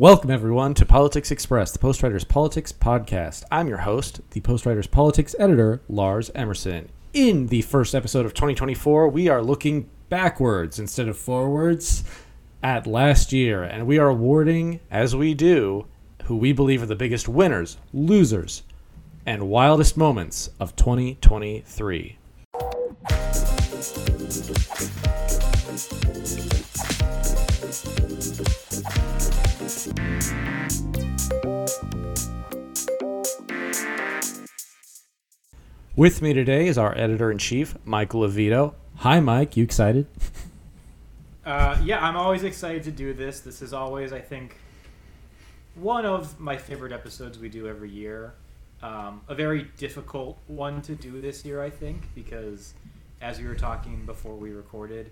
Welcome, everyone, to Politics Express, the Postwriters Politics podcast. I'm your host, the Postwriters Politics editor, Lars Emerson. In the first episode of 2024, we are looking backwards instead of forwards at last year, and we are awarding, as we do, who we believe are the biggest winners, losers, and wildest moments of 2023. With me today is our editor in chief, Mike Levito. Hi, Mike. You excited? Uh, yeah, I'm always excited to do this. This is always, I think, one of my favorite episodes we do every year. Um, a very difficult one to do this year, I think, because as we were talking before we recorded,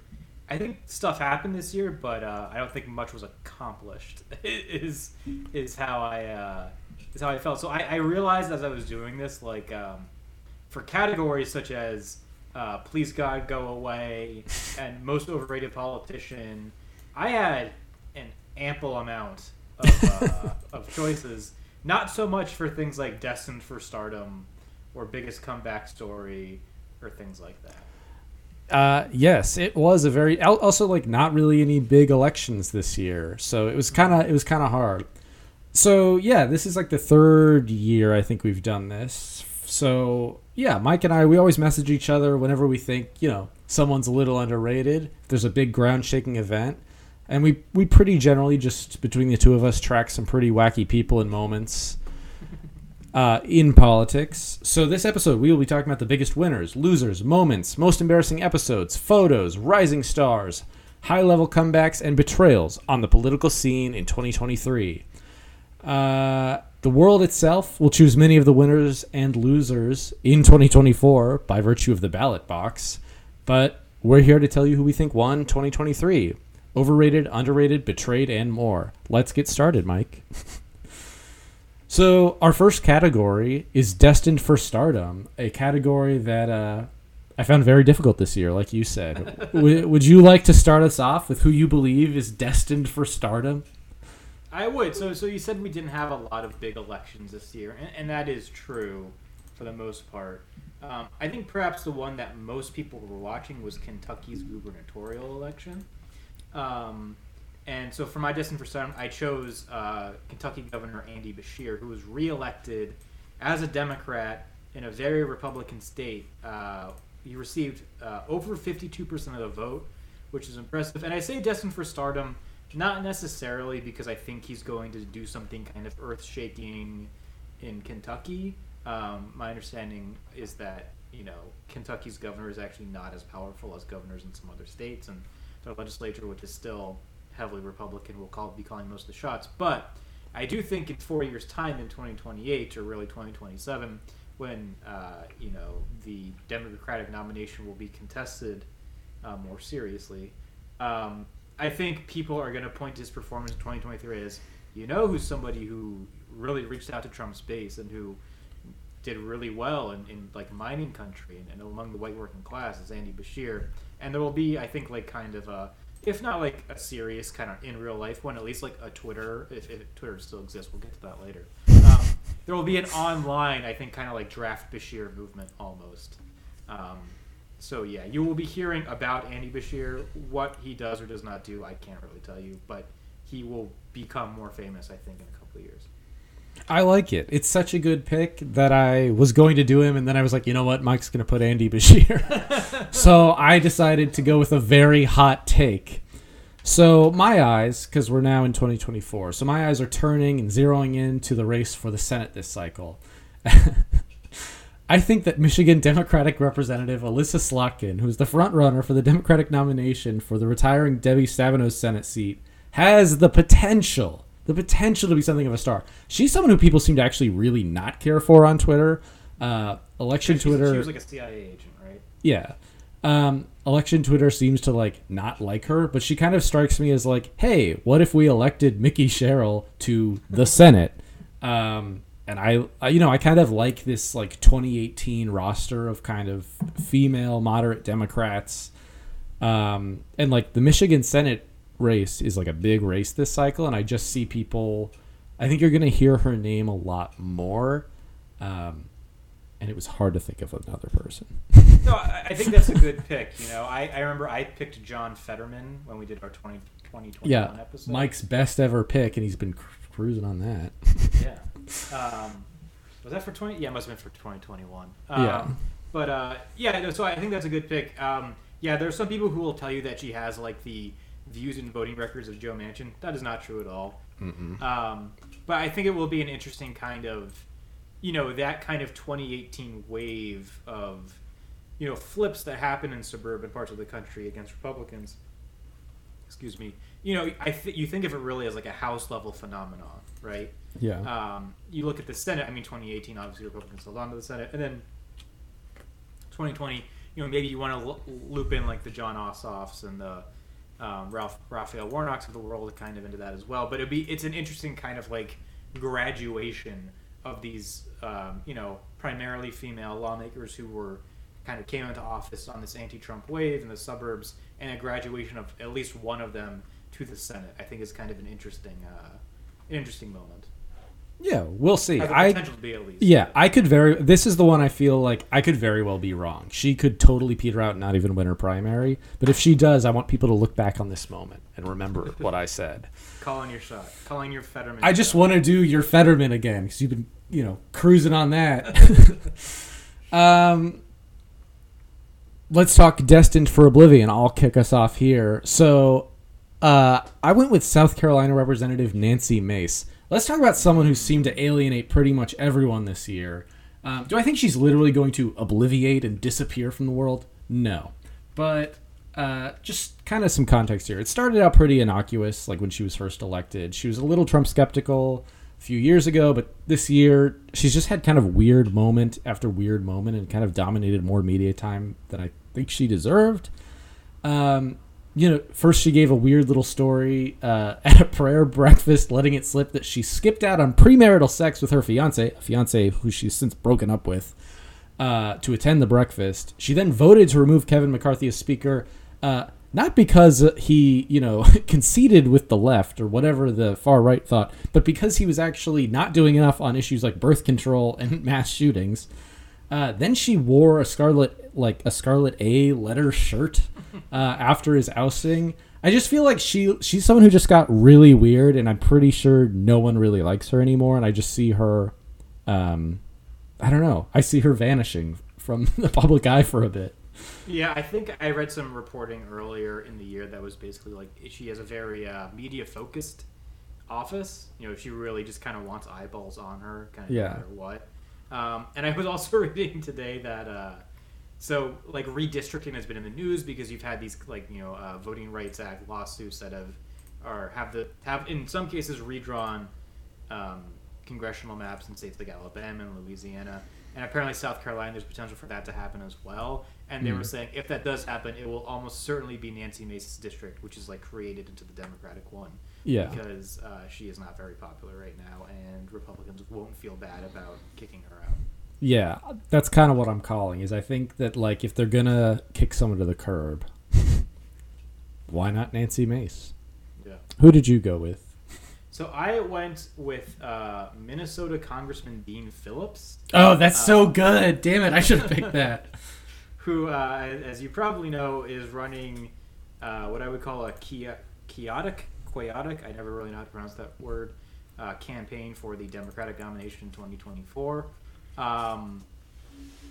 I think stuff happened this year, but uh, I don't think much was accomplished. is is how I uh, is how I felt. So I, I realized as I was doing this, like um, for categories such as uh, "Please God Go Away" and "Most Overrated Politician," I had an ample amount of, uh, of choices. Not so much for things like "Destined for Stardom" or "Biggest Comeback Story" or things like that. Uh, yes, it was a very also like not really any big elections this year, so it was kind of it was kind of hard. So yeah, this is like the third year I think we've done this. So yeah, Mike and I we always message each other whenever we think you know someone's a little underrated. There's a big ground shaking event, and we we pretty generally just between the two of us track some pretty wacky people and moments uh, in politics. So, this episode, we will be talking about the biggest winners, losers, moments, most embarrassing episodes, photos, rising stars, high level comebacks, and betrayals on the political scene in 2023. Uh, the world itself will choose many of the winners and losers in 2024 by virtue of the ballot box, but we're here to tell you who we think won 2023. Overrated, underrated, betrayed, and more. Let's get started, Mike. So our first category is destined for stardom, a category that uh, I found very difficult this year, like you said. w- would you like to start us off with who you believe is destined for stardom? I would. So, so you said we didn't have a lot of big elections this year, and, and that is true for the most part. Um, I think perhaps the one that most people were watching was Kentucky's gubernatorial election. Um, and so for my destined for stardom, I chose uh, Kentucky Governor Andy Beshear, who was reelected as a Democrat in a very Republican state. Uh, he received uh, over 52% of the vote, which is impressive. And I say destined for stardom not necessarily because I think he's going to do something kind of earth shaking in Kentucky. Um, my understanding is that you know Kentucky's governor is actually not as powerful as governors in some other states, and their legislature, which is still heavily Republican will call be calling most of the shots. But I do think in four years' time, in 2028 or really 2027, when uh, you know the Democratic nomination will be contested uh, more seriously, um, I think people are going to point to his performance in 2023 as you know who's somebody who really reached out to Trump's base and who did really well in, in like mining country and, and among the white working class is Andy Beshear. And there will be, I think, like kind of a if not like a serious kind of in real life one, at least like a Twitter, if, if Twitter still exists, we'll get to that later. Um, there will be an online, I think, kind of like draft Beshear movement almost. Um, so yeah, you will be hearing about Andy Beshear. What he does or does not do, I can't really tell you, but he will become more famous, I think, in a couple of years. I like it. It's such a good pick that I was going to do him, and then I was like, you know what, Mike's going to put Andy Beshear. so I decided to go with a very hot take. So my eyes, because we're now in 2024, so my eyes are turning and zeroing in to the race for the Senate this cycle. I think that Michigan Democratic Representative Elissa Slotkin, who's the front runner for the Democratic nomination for the retiring Debbie Stabenow Senate seat, has the potential the potential to be something of a star. She's someone who people seem to actually really not care for on Twitter. Uh, election she, Twitter. She was like a CIA agent, right? Yeah. Um, election Twitter seems to like not like her, but she kind of strikes me as like, hey, what if we elected Mikie Sherrill to the Senate? Um, and I, I, you know, I kind of like this like 2018 roster of kind of female moderate Democrats. Um, and like the Michigan Senate race is like a big race this cycle, and I just see people. I think you're going to hear her name a lot more, um, and it was hard to think of another person. No, I, I think that's a good pick. You know, I, I remember I picked John Fetterman when we did our 20, 2021 yeah, episode. Mike's best ever pick, and he's been cru- cruising on that. Yeah. Um, was that for 20? Yeah, it must have been for 2021. Um, Yeah. But uh, yeah, no, so I think that's a good pick. Um, yeah, there's some people who will tell you that she has like the views and voting records of Joe Manchin. That is not true at all. Um, but I think it will be an interesting kind of, you know, that kind of 2018 wave of, you know, flips that happen in suburban parts of the country against Republicans. Excuse me. You know, I th- you think of it really as like a house level phenomenon, right? Yeah, Um, you look at the Senate. I mean, 2018, obviously Republicans held on to the Senate, and then 2020. You know, maybe you want to l- loop in like the Jon Ossoffs and the um, Ralph Raphael Warnocks of the world, kind of into that as well. But it'd be it's an interesting kind of like graduation of these, um, you know, primarily female lawmakers who were kind of came into office on this anti-Trump wave in the suburbs, and a graduation of at least one of them to the Senate. I think is kind of an interesting, uh, interesting moment. yeah, we'll see. I potential to be at least. Yeah, I could very. This is the one I feel like I could very well be wrong. She could totally peter out and not even win her primary. But if she does, I want people to look back on this moment and remember what I said. Calling your shot. Calling your Fetterman. I just shot. want to do your Fetterman again because you've been, you know, cruising on that. um, let's talk Destined for Oblivion. I'll kick us off here. So, uh, I went with South Carolina Representative Nancy Mace. Let's talk about someone who seemed to alienate pretty much everyone this year. Um, do I think she's literally going to obliviate and disappear from the world? No. But uh, just kind of some context here. It started out pretty innocuous, like when she was first elected. She was a little Trump skeptical a few years ago, but this year she's just had kind of weird moment after weird moment and kind of dominated more media time than I think she deserved. Um, you know, first she gave a weird little story uh, at a prayer breakfast, letting it slip that she skipped out on premarital sex with her fiance, a fiance who she's since broken up with, uh, to attend the breakfast. She then voted to remove Kevin McCarthy as speaker, uh, not because he, you know, conceded with the left or whatever the far right thought, but because he was actually not doing enough on issues like birth control and mass shootings. Uh, then she wore a scarlet, like a scarlet A letter shirt uh, after his ousting. I just feel like she she's someone who just got really weird, and I'm pretty sure no one really likes her anymore. And I just see her, um, I don't know, I see her vanishing from the public eye for a bit. Yeah, I think I read some reporting earlier in the year that was basically like she has a very uh, media focused office. You know, she really just kind of wants eyeballs on her, kind of Yeah. no matter what. Um, and I was also reading today that uh, so like redistricting has been in the news because you've had these like you know uh, Voting Rights Act lawsuits that have or have the have in some cases redrawn um, congressional maps in states like Alabama and Louisiana. And apparently, South Carolina, there's potential for that to happen as well. And they were saying if that does happen, it will almost certainly be Nancy Mace's district, which is like created into the Democratic one. Yeah. Because uh, she is not very popular right now, and Republicans won't feel bad about kicking her out. Yeah, that's kind of what I'm calling. Is I think that like if they're gonna kick someone to the curb, why not Nancy Mace? Yeah. Who did you go with? So I went with uh, Minnesota Congressman Dean Phillips. Oh, that's so good! Damn it, I should have picked that. who, uh, as you probably know, is running uh, what I would call a kia- chaotic, chaotic, I never really know how to pronounce that word, uh, campaign for the Democratic nomination in 2024. Um,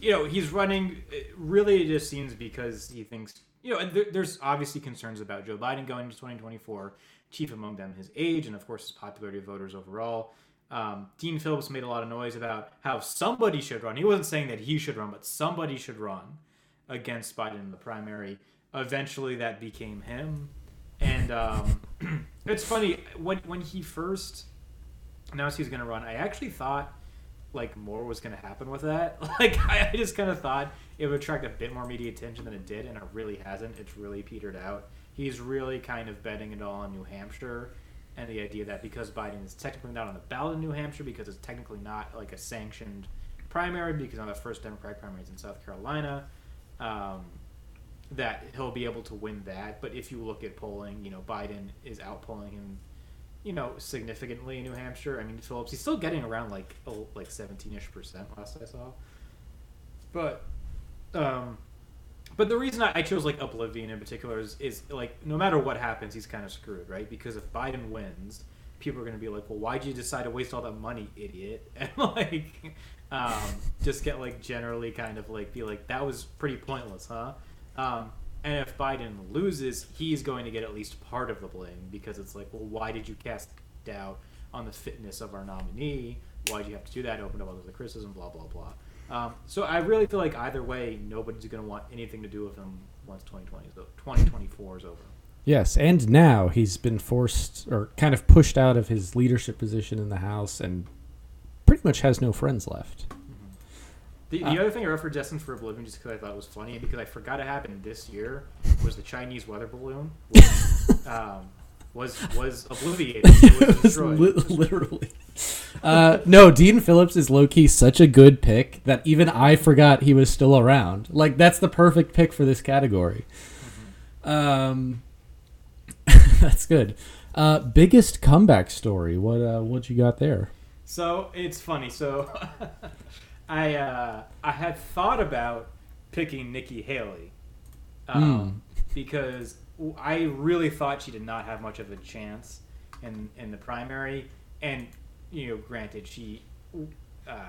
you know, he's running, really it just seems because he thinks, you know, and there, there's obviously concerns about Joe Biden going into 2024, chief among them his age and, of course, his popularity of voters overall. Um, Dean Phillips made a lot of noise about how somebody should run. He wasn't saying that he should run, but somebody should run against Biden in the primary. Eventually, that became him. And um, it's funny when when he first announced he was going to run. I actually thought like more was going to happen with that. Like I, I just kind of thought it would attract a bit more media attention than it did, and it really hasn't. It's really petered out. He's really kind of betting it all on New Hampshire, and the idea that because Biden is technically not on the ballot in New Hampshire, because it's technically not like a sanctioned primary, because on the first Democratic primary is in South Carolina. Um, that he'll be able to win that. But if you look at polling, you know, Biden is outpolling him, you know, significantly in New Hampshire. I mean, Phillips, he's still getting around like oh, like seventeen ish percent last I saw. But, um, but the reason I, chose like Oblivion in particular is, is like no matter what happens, he's kind of screwed, right? Because if Biden wins, people are going to be like, well, why'd you decide to waste all that money, idiot? And like, um, just get like generally kind of like be like that was pretty pointless, huh? Um, and if Biden loses, he's going to get at least part of the blame because it's like, well, why did you cast doubt on the fitness of our nominee? Why did you have to do that? Open up all the criticism, blah blah blah. Um, so I really feel like either way, nobody's going to want anything to do with him once 2020 is 2024 is over. Yes, and now he's been forced or kind of pushed out of his leadership position in the House and pretty much has no friends left. The, the Uh, other thing I referred Destined for Oblivion just because I thought it was funny and because I forgot it happened this year was the Chinese weather balloon was um, was, was obliviated. It was was li- literally. Uh, no, Dean Phillips is low key such a good pick that even I forgot he was still around. Like that's the perfect pick for this category. Um, that's good. Uh, biggest comeback story. What uh, what you got there? So it's funny. So I uh, I had thought about picking Nikki Haley um, because I really thought she did not have much of a chance in in the primary, and you know, granted, she. Uh,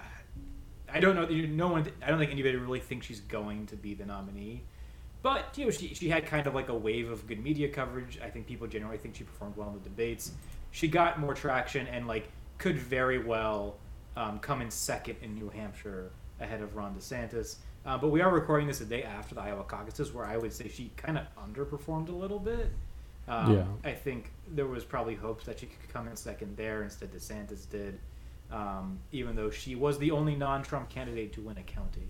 I don't know. No one. I don't think anybody really thinks she's going to be the nominee. But you know, she she had kind of like a wave of good media coverage. I think people generally think she performed well in the debates. She got more traction and like could very well um, come in second in New Hampshire ahead of Ron DeSantis. Uh, but we are recording this a day after the Iowa caucuses, where I would say she kind of underperformed a little bit. Um, Yeah. I think there was probably hopes that she could come in second there. Instead, DeSantis did, um, even though she was the only non-Trump candidate to win a county.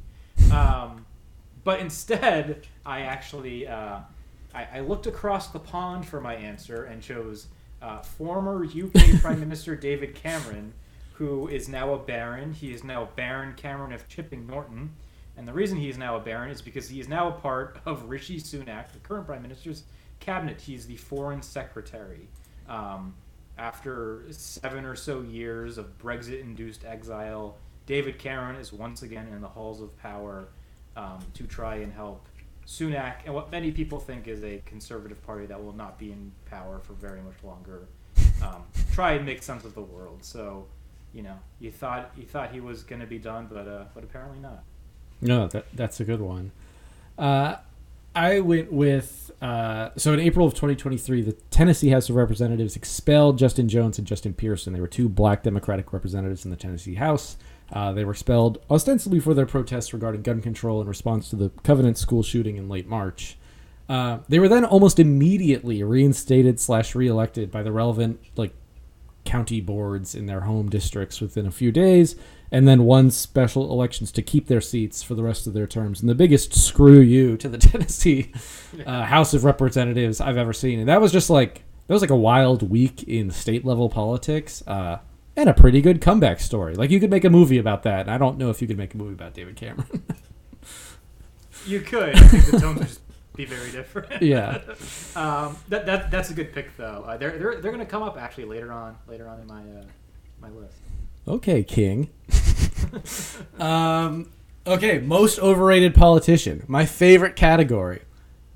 Um, but instead, I actually uh, I, I looked across the pond for my answer and chose uh, former UK Prime Minister David Cameron, who is now a baron. He is now Baron Cameron of Chipping Norton. And the reason he is now a baron is because he is now a part of Rishi Sunak, the current prime minister's cabinet. He's the foreign secretary. Um, after seven or so years of Brexit-induced exile, David Cameron is once again in the halls of power um, to try and help Sunak and what many people think is a conservative party that will not be in power for very much longer. Um, try and make sense of the world. So, you know, you thought you thought he was going to be done, but uh, but apparently not. No, that that's a good one. Uh, I went with uh, so in April of 2023, the Tennessee House of Representatives expelled Justin Jones and Justin Pearson. They were two black Democratic representatives in the Tennessee House. Uh, they were expelled ostensibly for their protests regarding gun control in response to the Covenant school shooting in late March. Uh, they were then almost immediately reinstated slash reelected by the relevant like county boards in their home districts within a few days, and then won special elections to keep their seats for the rest of their terms. And the biggest screw you to the Tennessee uh, House of Representatives I've ever seen. And that was just like that was like a wild week in state level politics. Uh, and a pretty good comeback story. Like you could make a movie about that. I don't know if you could make a movie about David Cameron. You could. The tones would just be very different. yeah. Um, that, that that's a good pick though. Uh, they're they're they're going to come up actually later on later on in my uh, my list. Okay, King. um, okay, most overrated politician. My favorite category.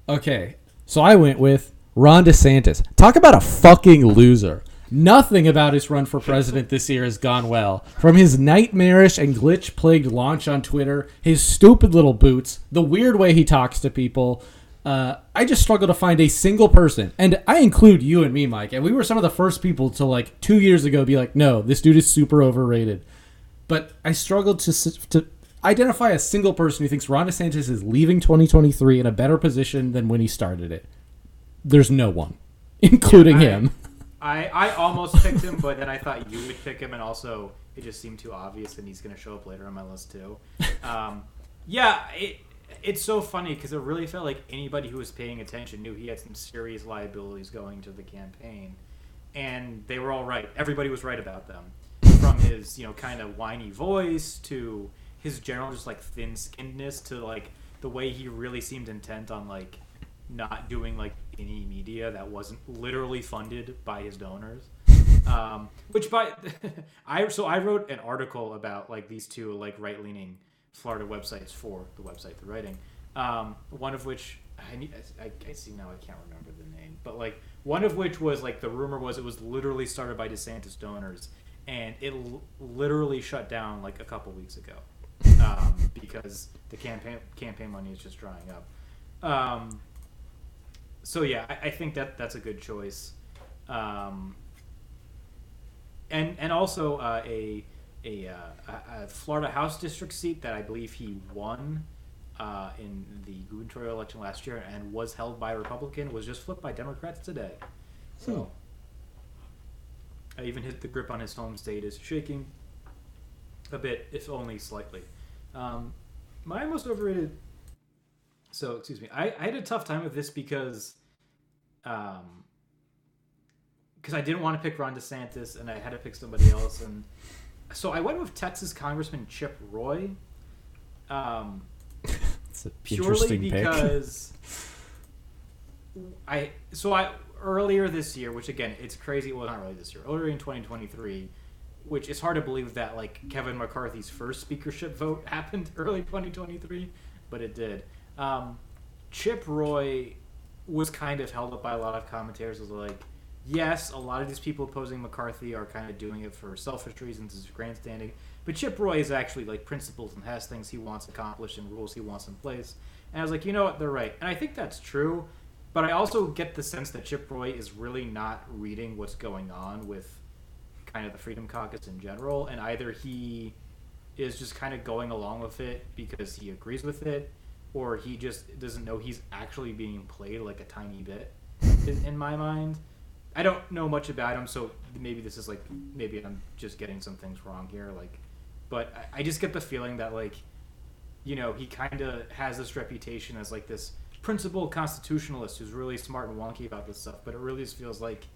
Okay, so I went with Ron DeSantis. Talk about a fucking loser. Nothing about his run for president this year has gone well. From his nightmarish and glitch plagued launch on Twitter, his stupid little boots, the weird way he talks to people. Uh, I just struggle to find a single person, and I include you and me, Mike. And we were some of the first people to like two years ago be like, "No, this dude is super overrated." But I struggled to to identify a single person who thinks Ron DeSantis is leaving 2023 in a better position than when he started it. There's no one, including I- him. I, I almost picked him, but then I thought you would pick him, and also it just seemed too obvious, and he's going to show up later on my list too. Um, yeah, it, it's so funny because it really felt like anybody who was paying attention knew he had some serious liabilities going to the campaign, and they were all right. Everybody was right about them, from his you know kind of whiny voice to his general just like thin skinnedness to like the way he really seemed intent on like not doing like any media that wasn't literally funded by his donors. Um, which by I so I wrote an article about like these two like right leaning Florida websites for the website they're writing. Um, one of which I, I, I see now I can't remember the name, but like one of which was like the rumor was it was literally started by DeSantis donors, and it l- literally shut down like a couple weeks ago um, because the campaign campaign money is just drying up. Um, so yeah, I, I, think that that's a good choice, um, and and also uh, a a, uh, a, Florida House district seat that I believe he won uh, in the gubernatorial election last year and was held by a Republican was just flipped by Democrats today. So hmm. I even hit the grip on his home state is shaking a bit, if only slightly. Um, my most overrated. So excuse me, I, I had a tough time with this because, um, because I didn't want to pick Ron DeSantis and I had to pick somebody else, and so I went with Texas Congressman Chip Roy. Um, it's a purely because I so I earlier this year, which again it's crazy. Well, not really this year. Earlier in 2023, which it's hard to believe that like Kevin McCarthy's first speakership vote happened early 2023, but it did. Um, Chip Roy was kind of held up by a lot of commentators as like, yes, a lot of these people opposing McCarthy are kind of doing it for selfish reasons, as grandstanding. But Chip Roy is actually like principles and has things he wants accomplished and rules he wants in place. And I was like, you know what, they're right, and I think that's true. But I also get the sense that Chip Roy is really not reading what's going on with kind of the Freedom Caucus in general, and either he is just kind of going along with it because he agrees with it, or he just doesn't know he's actually being played like a tiny bit. In, in my mind, I don't know much about him, so maybe this is like maybe I'm just getting some things wrong here. Like, but I, I just get the feeling that like, you know, he kind of has this reputation as like this principled constitutionalist who's really smart and wonky about this stuff, but it really just feels like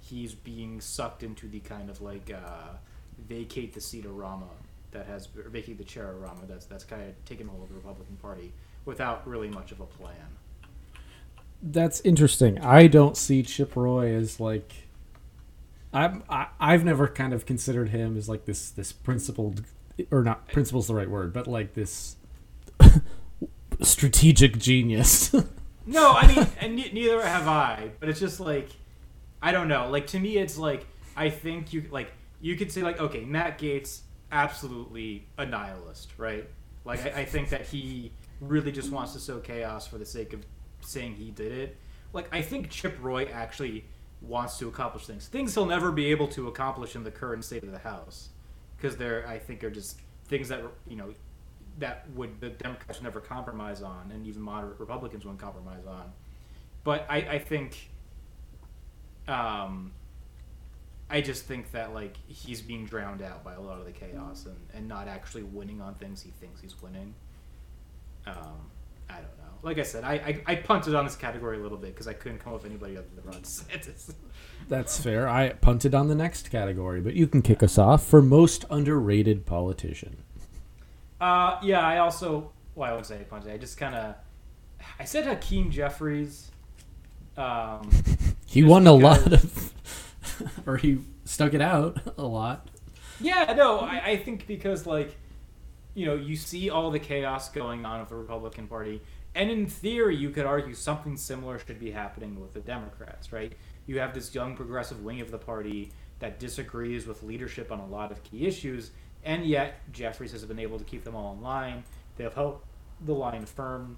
he's being sucked into the kind of like uh, vacate the seat of Rama that has vacate the chair of Rama that's that's kind of taken hold of the Republican Party without really much of a plan. That's interesting. I don't see Chip Roy as like I'm I, I've never kind of considered him as like this this principled or not principle's the right word, but like this strategic genius. no, I mean, and neither have I. But it's just like I don't know. Like to me, it's like I think you like you could say like okay, Matt Gaetz absolutely a nihilist, right? Like I, I think that he really just wants to sow chaos for the sake of saying he did it. Like I think Chip Roy actually wants to accomplish things, things he'll never be able to accomplish in the current state of the House, because they're I think are just things that you know that would the Democrats never compromise on, and even moderate Republicans won't compromise on. But I, I think um, I just think that like he's being drowned out by a lot of the chaos and, and not actually winning on things he thinks he's winning. Um, I don't know. Like I said, I, I, I punted on this category a little bit because I couldn't come up with anybody other than Ron DeSantis. That's fair. I punted on the next category, but you can kick us off for most underrated politician. Uh, yeah, I also well, I wouldn't say I punted. I just kind of I said Hakeem Jeffries. Um, he won a lot of, or he stuck it out a lot. Yeah, no, I, I think because like, you know, you see all the chaos going on with the Republican Party, and in theory, you could argue something similar should be happening with the Democrats, right? You have this young progressive wing of the party that disagrees with leadership on a lot of key issues, and yet Jeffries has been able to keep them all in line. They have held the line firm.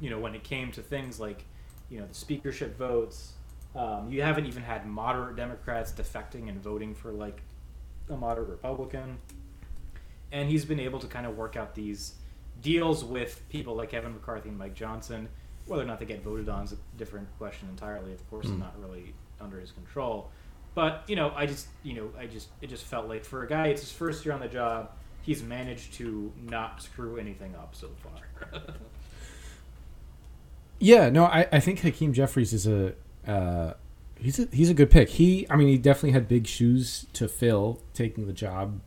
You know, when it came to things like, you know, the speakership votes, um, you haven't even had moderate Democrats defecting and voting for like a moderate Republican. And he's been able to kind of work out these deals with people like Kevin McCarthy and Mike Johnson. Whether or not they get voted on is a different question entirely. Of course, mm. not really under his control. But you know, I just you know, I just it just felt like for a guy, it's his first year on the job. He's managed to not screw anything up so far. yeah, no, I, I think Hakeem Jeffries is a uh, he's a, he's a good pick. He, I mean, he definitely had big shoes to fill, taking the job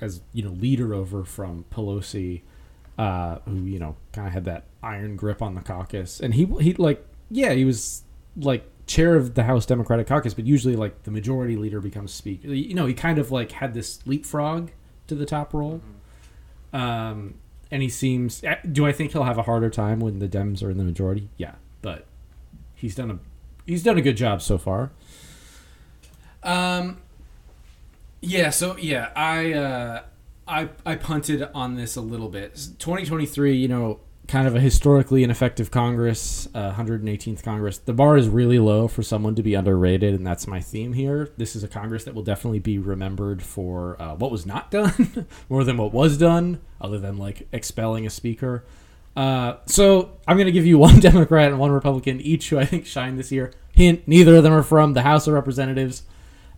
as you know leader over from Pelosi. Uh, who you know kind of had that iron grip on the caucus, and he he like yeah he was like chair of the House Democratic Caucus, but usually like the majority leader becomes speaker. You know, he kind of like had this leapfrog to the top role. Um, and he seems. eh, Do I think he'll have a harder time when the Dems are in the majority? Yeah, but he's done a he's done a good job so far. Um. Yeah. So yeah, I uh, I I punted on this a little bit. 2023, you know, kind of a historically ineffective Congress, uh, 118th Congress. The bar is really low for someone to be underrated, and that's my theme here. This is a Congress that will definitely be remembered for uh, what was not done more than what was done, other than like expelling a speaker. Uh, so I'm going to give you one Democrat and one Republican, each who I think shine this year. Hint: neither of them are from the House of Representatives.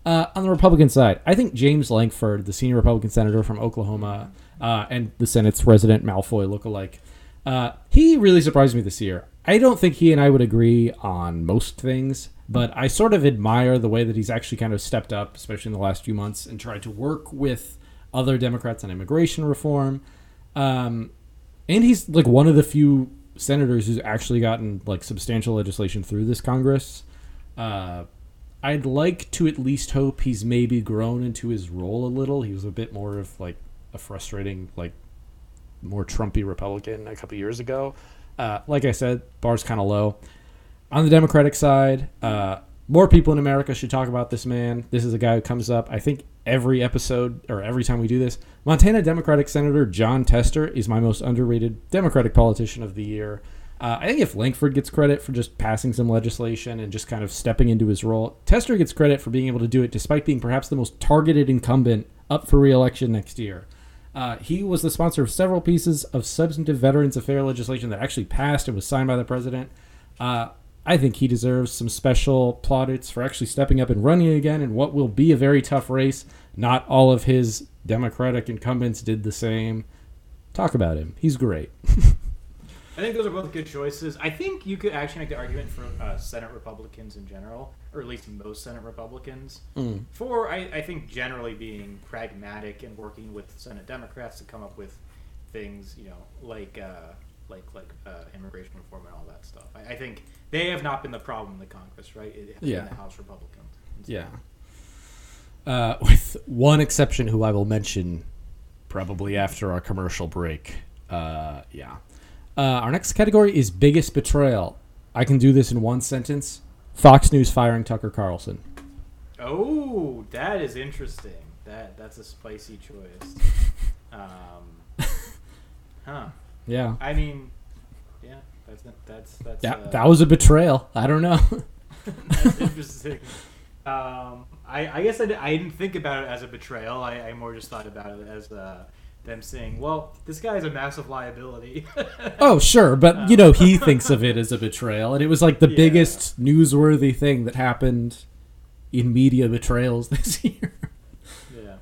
Uh, on the Republican side, I think James Lankford, the senior Republican senator from Oklahoma, uh, and the Senate's resident Malfoy lookalike, uh, he really surprised me this year. I don't think he and I would agree on most things, but I sort of admire the way that he's actually kind of stepped up, especially in the last few months, and tried to work with other Democrats on immigration reform. Um, and he's like one of the few senators who's actually gotten like substantial legislation through this Congress. Uh, I'd like to at least hope he's maybe grown into his role a little. He was a bit more of like a frustrating, like more Trumpy Republican a couple years ago. Uh, like I said, bar's kind of low. On the Democratic side, uh, more people in America should talk about this man. This is a guy who comes up, I think, every episode or every time we do this. Montana Democratic Senator Jon Tester is my most underrated Democratic politician of the year. Uh, I think if Lankford gets credit for just passing some legislation and just kind of stepping into his role, Tester gets credit for being able to do it despite being perhaps the most targeted incumbent up for re-election next year. Uh, he was the sponsor of several pieces of substantive Veterans Affairs legislation that actually passed and was signed by the president. Uh, I think he deserves some special plaudits for actually stepping up and running again in what will be a very tough race. Not all of his Democratic incumbents did the same. Talk about him. He's great. I think those are both good choices. I think you could actually make the argument for uh, Senate Republicans in general, or at least most Senate Republicans, for I, I think generally being pragmatic and working with Senate Democrats to come up with things, you know, like uh, like like uh, immigration reform and all that stuff. I, I think they have not been the problem in the Congress, right? It, Yeah. the House Republicans. Yeah. Uh, with one exception, who I will mention probably after our commercial break. Uh, yeah. Uh, our next category is biggest betrayal. I can do this in one sentence. Fox News firing Tucker Carlson. Oh, that is interesting. That that's a spicy choice. Um, huh. Yeah. I mean, yeah, that's that's that's That, uh, that was a betrayal. I don't know. that's interesting. Um, I, I guess I, I didn't think about it as a betrayal. I, I more just thought about it as uh, them saying, "Well, this guy is a massive liability." oh, sure. But, you know, he thinks of it as a betrayal. And it was like the Yeah. biggest newsworthy thing that happened in media betrayals this year. Yeah.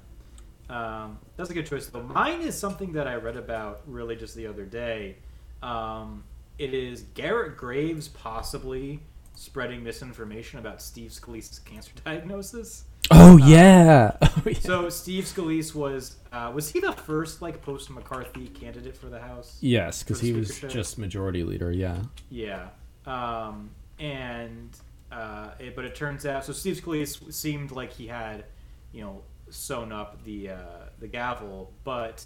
Um, that's a good choice, though. Mine is something that I read about really just the other day. Um, it is Garrett Graves possibly spreading misinformation about Steve Scalise's cancer diagnosis. Oh, yeah. Oh, yeah. So Steve Scalise was uh, was he the first like post McCarthy candidate for the House? Yes, because he was just majority leader. Yeah. Yeah. Um, and uh, it, but it turns out so Steve Scalise seemed like he had, you know, sewn up the uh, the gavel, but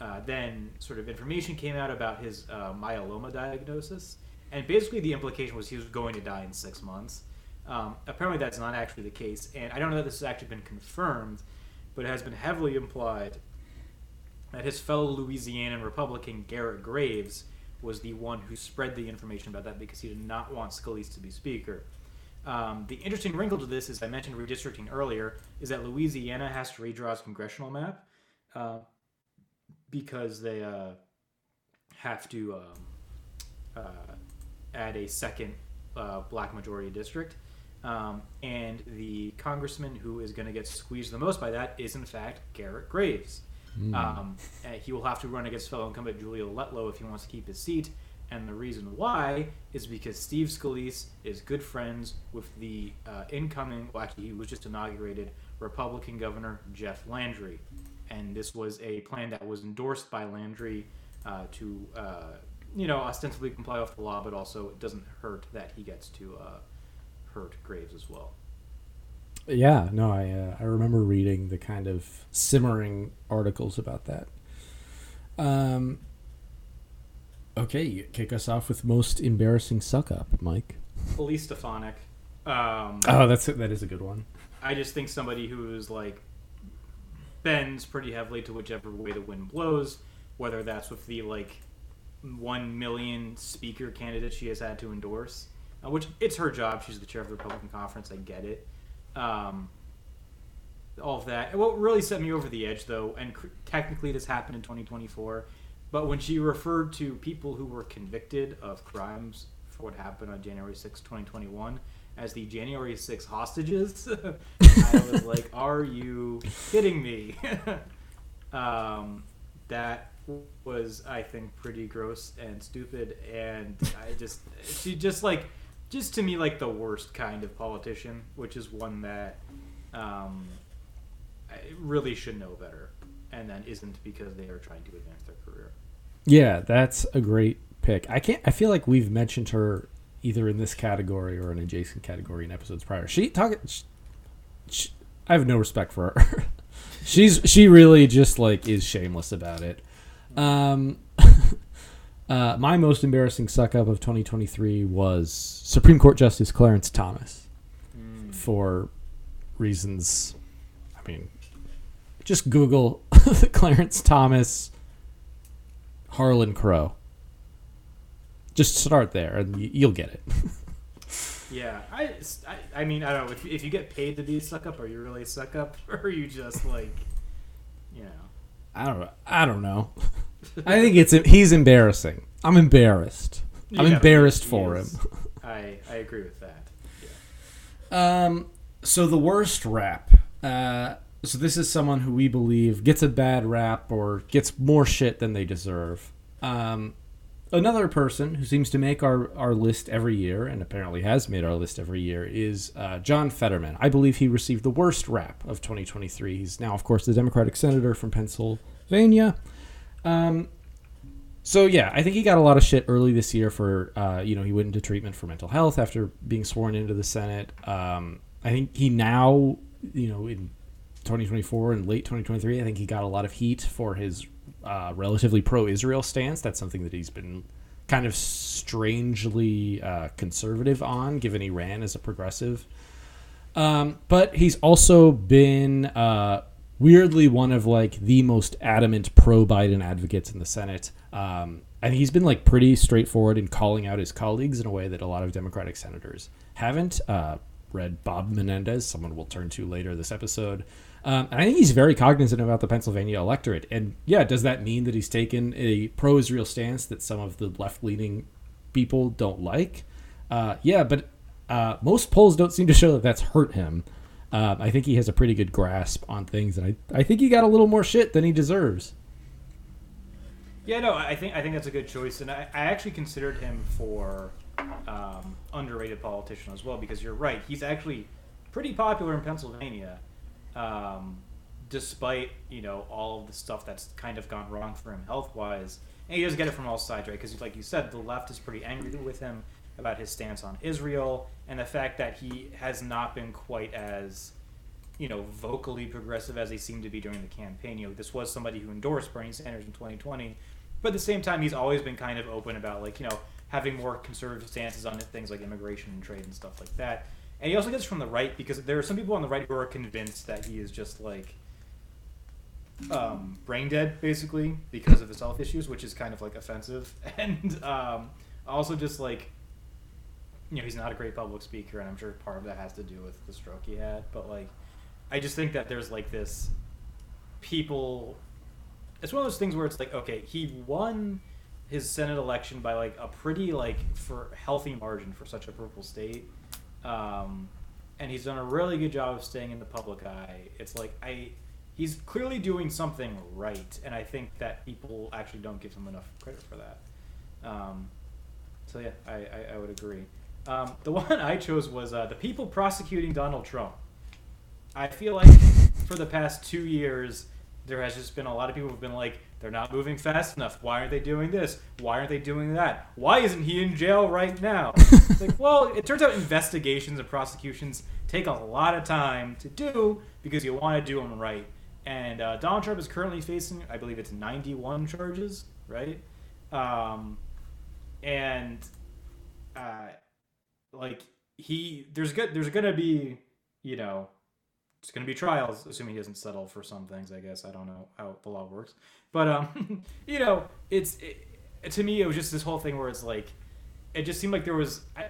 uh, then sort of information came out about his uh, myeloma diagnosis, and basically the implication was he was going to die in six months. Um, apparently, that's not actually the case, and I don't know that this has actually been confirmed, but it has been heavily implied that his fellow Louisianan Republican Garrett Graves was the one who spread the information about that because he did not want Scalise to be Speaker. Um, the interesting wrinkle to this, as I mentioned redistricting earlier, is that Louisiana has to redraw its congressional map uh, because they uh, have to um, uh, add a second uh, black majority district. Um, and the congressman who is going to get squeezed the most by that is, in fact, Garrett Graves. Um, and he will have to run against fellow incumbent Julia Letlow if he wants to keep his seat. And the reason why is because Steve Scalise is good friends with the uh, incoming, well, actually, he was just inaugurated Republican Governor Jeff Landry. And this was a plan that was endorsed by Landry uh, to uh, you know ostensibly comply with the law, but also it doesn't hurt that he gets to uh, hurt Graves as well. Yeah, no, I uh, I remember reading the kind of simmering articles about that. Um. Okay, kick us off with most embarrassing suck up, Mike. Elise Stefanik. Um, Oh, that's that is a good one. I just think somebody who's like bends pretty heavily to whichever way the wind blows, whether that's with the like one million speaker candidate she has had to endorse, uh, which it's her job. She's the chair of the Republican conference. I get it. Um, all of that. What really set me over the edge, though, and cr- technically this happened in 2024, but when she referred to people who were convicted of crimes for what happened on January 6, 2021, as the January 6 hostages, I was like, are you kidding me? um, that was, I think, pretty gross and stupid, and I just, she just like, just to me, like the worst kind of politician, which is one that um, really should know better, and then isn't because they are trying to advance their career. Yeah, that's a great pick. I can't. I feel like we've mentioned her either in this category or an adjacent category in episodes prior. She talk. She, she, I have no respect for her. She's she really just like is shameless about it. Um, uh, my most embarrassing suck up of 2023 was Supreme Court Justice Clarence Thomas for reasons. I mean, just Google Clarence Thomas Harlan Crow. Just start there, and you'll get it. Yeah, I, I, I mean, I don't know. If, if you get paid to be a suck up, are you really a suck up? Or are you just like, you know? I don't know. I don't know. I think it's he's embarrassing. I'm embarrassed. I'm embarrassed he for him. I, I agree with that. Yeah. Um. So the worst rap. Uh. So this is someone who we believe gets a bad rap or gets more shit than they deserve. Um. Another person who seems to make our, our list every year, and apparently has made our list every year, is uh, John Fetterman. I believe he received the worst rap of 2023. He's now, of course, the Democratic senator from Pennsylvania. Um, so yeah, I think he got a lot of shit early this year for uh, you know he went into treatment for mental health after being sworn into the Senate. Um, I think he now you know in 2024 and late 2023, I think he got a lot of heat for his uh, relatively pro-Israel stance. That's something that he's been kind of strangely uh, conservative on, given he ran as a progressive. Um, but he's also been uh, weirdly one of like the most adamant pro-Biden advocates in the Senate. Um, and he's been like pretty straightforward in calling out his colleagues in a way that a lot of Democratic senators haven't. Uh, read Bob Menendez, someone we'll turn to later this episode. Um, and I think he's very cognizant about the Pennsylvania electorate. And yeah, does that mean that he's taken a pro-Israel stance that some of the left-leaning people don't like? Uh, yeah, but uh, most polls don't seem to show that that's hurt him. Um, I think he has a pretty good grasp on things, and I, I think he got a little more shit than he deserves. Yeah, no, I think I think that's a good choice, and I, I actually considered him for um, underrated politician as well because you're right. He's actually pretty popular in Pennsylvania, um, despite you know all of the stuff that's kind of gone wrong for him health wise. And he does get it from all sides, right? Because like you said, the left is pretty angry with him about his stance on Israel and the fact that he has not been quite as you know vocally progressive as he seemed to be during the campaign. You know, this was somebody who endorsed Bernie Sanders in 2020, but at the same time, he's always been kind of open about like you know having more conservative stances on things like immigration and trade and stuff like that. And he also gets from the right because there are some people on the right who are convinced that he is just like um, brain dead, basically, because of his health issues, which is kind of like offensive. And um, also just like you know, he's not a great public speaker, and I'm sure part of that has to do with the stroke he had. But like, I just think that there's like this people. It's one of those things where it's like, okay, he won his Senate election by like a pretty like for healthy margin for such a purple state, um, and he's done a really good job of staying in the public eye. It's like I. He's clearly doing something right, and I think that people actually don't give him enough credit for that. Um, so yeah, I, I, I would agree. Um, the one I chose was uh, the people prosecuting Donald Trump. I feel like for the past two years, there has just been a lot of people who've been like, they're not moving fast enough. Why aren't they doing this? Why aren't they doing that? Why isn't he in jail right now? It's like, well, it turns out investigations and prosecutions take a lot of time to do because you want to do them right. And uh, Donald Trump is currently facing, I believe it's 91 charges, right? Um, and uh, like he, there's good, there's gonna be, you know, it's gonna be trials, assuming he doesn't settle for some things. I guess I don't know how the law works, but um, you know, it's it, to me it was just this whole thing where it's like, it just seemed like there was I,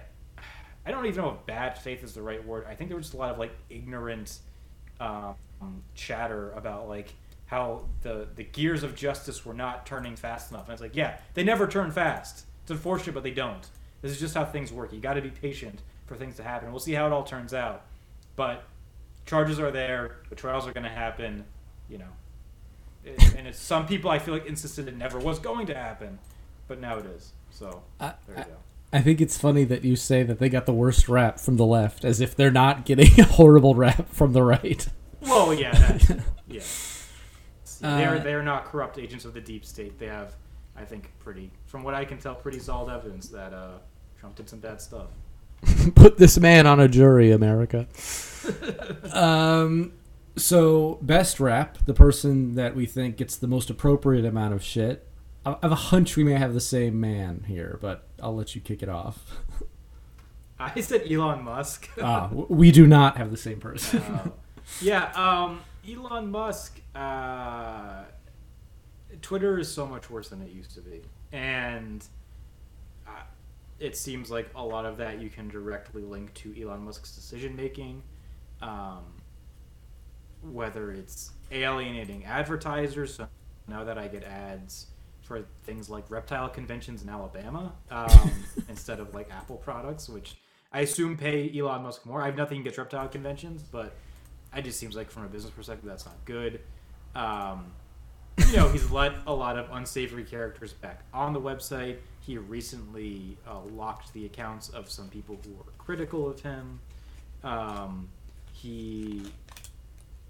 I don't even know if bad faith is the right word. I think there was just a lot of like ignorant um, chatter about like how the the gears of justice were not turning fast enough. And it's like, yeah, they never turn fast. It's unfortunate, but they don't. This is just how things work. You got to be patient for things to happen. We'll see how it all turns out. But charges are there. The trials are going to happen. You know, it, and it's some people I feel like insisted it never was going to happen, but now it is. So I, there you go. I think it's funny that you say that they got the worst rap from the left, as if they're not getting a horrible rap from the right. Well, yeah, yeah. they're Uh, they're not corrupt agents of the deep state. They have, I think, pretty, from what I can tell, pretty solid evidence that uh, Trump did some bad stuff. Put this man on a jury, America. um, so best rap, the person that we think gets the most appropriate amount of shit. I I have a hunch we may have the same man here, but I'll let you kick it off. I said Elon Musk. ah, we do not have the same person. Uh, yeah, um, Elon Musk. Uh, Twitter is so much worse than it used to be, and uh, it seems like a lot of that you can directly link to Elon Musk's decision making. Um, whether it's alienating advertisers, so now that I get ads for things like reptile conventions in Alabama um, instead of like Apple products, which I assume pay Elon Musk more. I have nothing against reptile conventions, but it just seems like from a business perspective that's not good. Um, you know, he's let a lot of unsavory characters back on the website. He recently uh, locked the accounts of some people who were critical of him. Um, he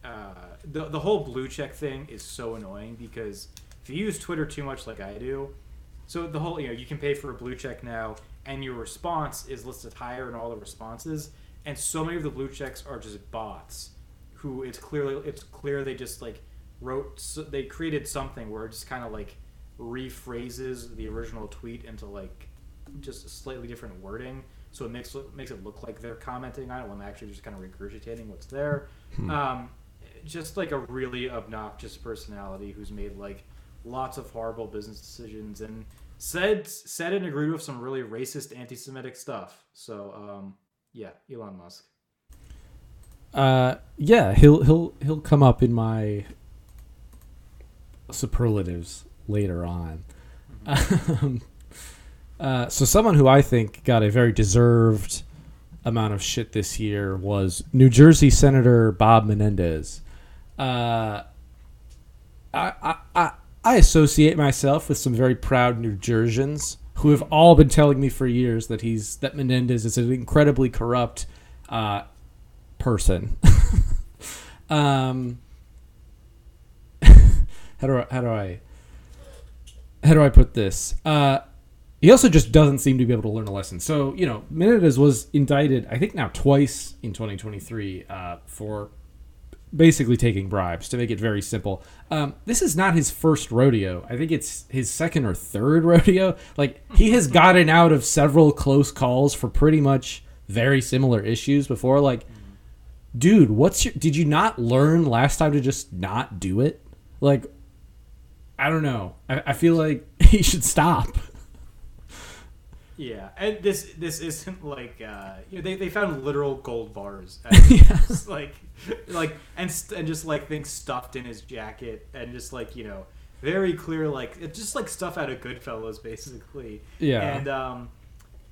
uh, the the whole blue check thing is so annoying because if you use Twitter too much like I do, so the whole you know you can pay for a blue check now and your response is listed higher in all the responses, and so many of the blue checks are just bots who it's clearly it's clear they just like wrote so they created something where it just kind of like rephrases the original tweet into like just slightly different wording. So it makes makes it look like they're commenting on it when they're actually just kind of regurgitating what's there. Um, just like a really obnoxious personality who's made like lots of horrible business decisions and said said and agreed with some really racist anti-semitic stuff. So um, yeah elon musk. Uh, yeah, he'll he'll he'll come up in my superlatives later on. Um, uh, so someone who I think got a very deserved amount of shit this year was New Jersey Senator Bob Menendez. Uh, I, I, I, I associate myself with some very proud New Jerseyans who have all been telling me for years that he's that Menendez is an incredibly corrupt uh, person. um, how do I how do I how do I put this? Uh, he also just doesn't seem to be able to learn a lesson. So you know, Menendez was indicted, I think now twice in 2023 uh, for basically taking bribes. To make it very simple, um, this is not his first rodeo. I think it's his second or third rodeo. Like he has gotten out of several close calls for pretty much very similar issues before. Like, dude, what's your? Did you not learn last time to just not do it? Like, I don't know. I, I feel like he should stop. Yeah, and this this isn't like uh, you know, they, they found literal gold bars, house, like like and st- and just like things stuffed in his jacket, and just like you know very clear like it's just like stuff out of Goodfellas basically. Yeah. and um,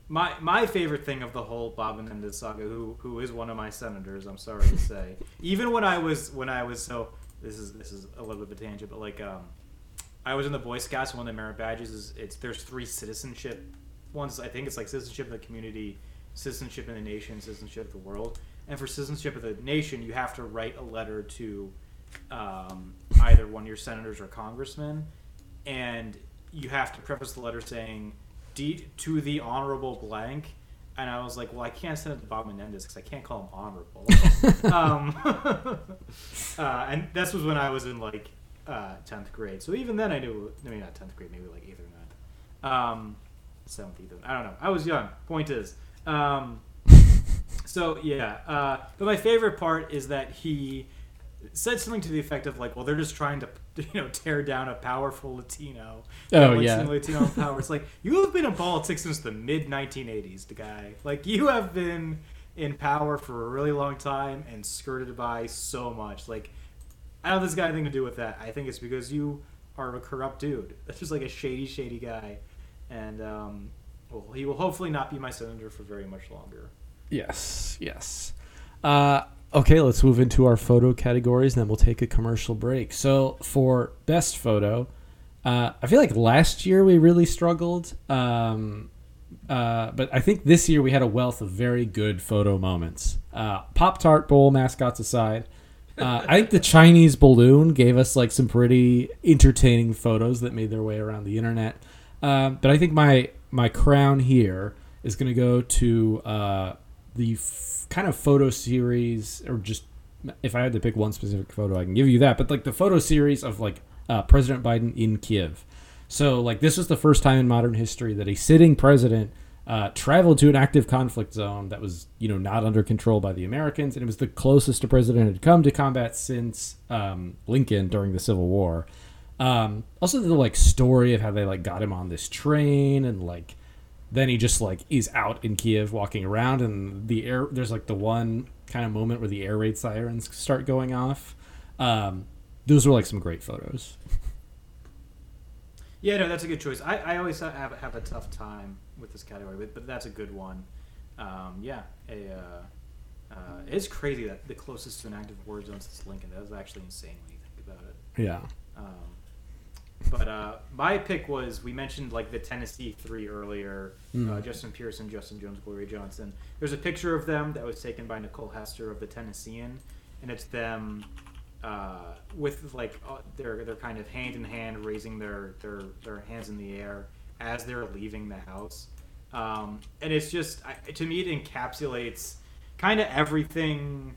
my my favorite thing of the whole Bob and Menendez saga, who who is one of my senators, I'm sorry to say, even when I was when I was so this is this is a little bit of a tangent, but like um, I was in the Boy Scouts. and One of the merit badges is it's there's three citizenship ones. I think it's like citizenship of the community, citizenship in the nation, citizenship of the world. And for citizenship of the nation, you have to write a letter to um, either one of your senators or congressmen, and you have to preface the letter saying D- to the honorable blank. And I was like, well, I can't send it to Bob Menendez because I can't call him honorable. um, uh, and this was when I was in like uh, 10th grade. So even then I knew, maybe not 10th grade, maybe like 8th or 9th. Um, 7th, 8th. I don't know. I was young. Point is. Um, so yeah. Uh, but my favorite part is that he said something to the effect of like, well, they're just trying to, you know, tear down a powerful Latino. Oh, like, yeah. Latino power. It's like you have been in politics since the mid 1980s, the guy. Like you have been in power for a really long time and skirted by so much. Like I don't think this got anything to do with that. I think it's because you are a corrupt dude. That's just like a shady, shady guy, and um, well, he will hopefully not be my senator for very much longer. Yes, yes. Uh, okay, let's move into our photo categories, and then we'll take a commercial break. So, for best photo, uh, I feel like last year we really struggled, um, uh, but I think this year we had a wealth of very good photo moments. Uh, Pop Tart Bowl mascots aside, uh, I think the Chinese balloon gave us like some pretty entertaining photos that made their way around the internet. Um, but I think my my crown here is going to go to uh, the f- kind of photo series, or just if I had to pick one specific photo, I can give you that. But like the photo series of like uh, President Biden in Kiev. So like this was the first time in modern history that a sitting president uh, traveled to an active conflict zone that was you know not under control by the Americans, and it was the closest a president had come to combat since um, Lincoln during the Civil War. Um, also, the like story of how they like got him on this train and like then he just like is out in Kiev walking around and the air there's like the one kind of moment where the air raid sirens start going off. Um, those were like some great photos. Yeah, no, that's a good choice. I, I always have have a tough time with this category, but, but that's a good one. Um, yeah, a, uh, uh, it's crazy that the closest to an active war zone is Lincoln. That was actually insane when you think about it. Yeah. Um, but uh, my pick was we mentioned like the Tennessee three earlier. Mm. Uh, Justin Pearson, Justin Jones, Gloria Johnson. There's a picture of them that was taken by Nicole Hester of the Tennessean, and it's them uh, with like uh, they're they're kind of hand in hand raising their their their hands in the air as they're leaving the house. Um, and it's just I, to me it encapsulates kind of everything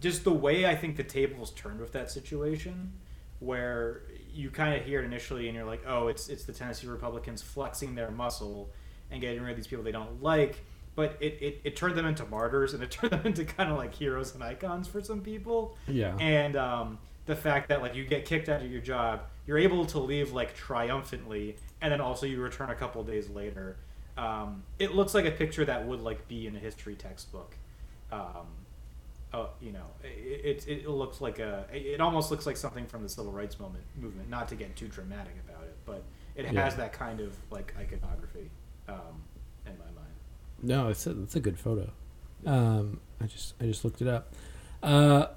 just the way I think the tables turned with that situation, where you kind of hear it initially and you're like, oh, it's it's the Tennessee Republicans flexing their muscle and getting rid of these people they don't like, but it, it, it turned them into martyrs and it turned them into kind of like heroes and icons for some people. Yeah. And um, the fact that like you get kicked out of your job, you're able to leave like triumphantly, and then also you return a couple days later. Um, it looks like a picture that would like be in a history textbook. Um, uh, you know, it, it, it looks like a, it almost looks like something from the civil rights moment movement. Not to get too dramatic about it, but it has Yeah. that kind of like iconography um, in my mind. No, it's a, it's a good photo. Um, I just I just looked it up. Uh,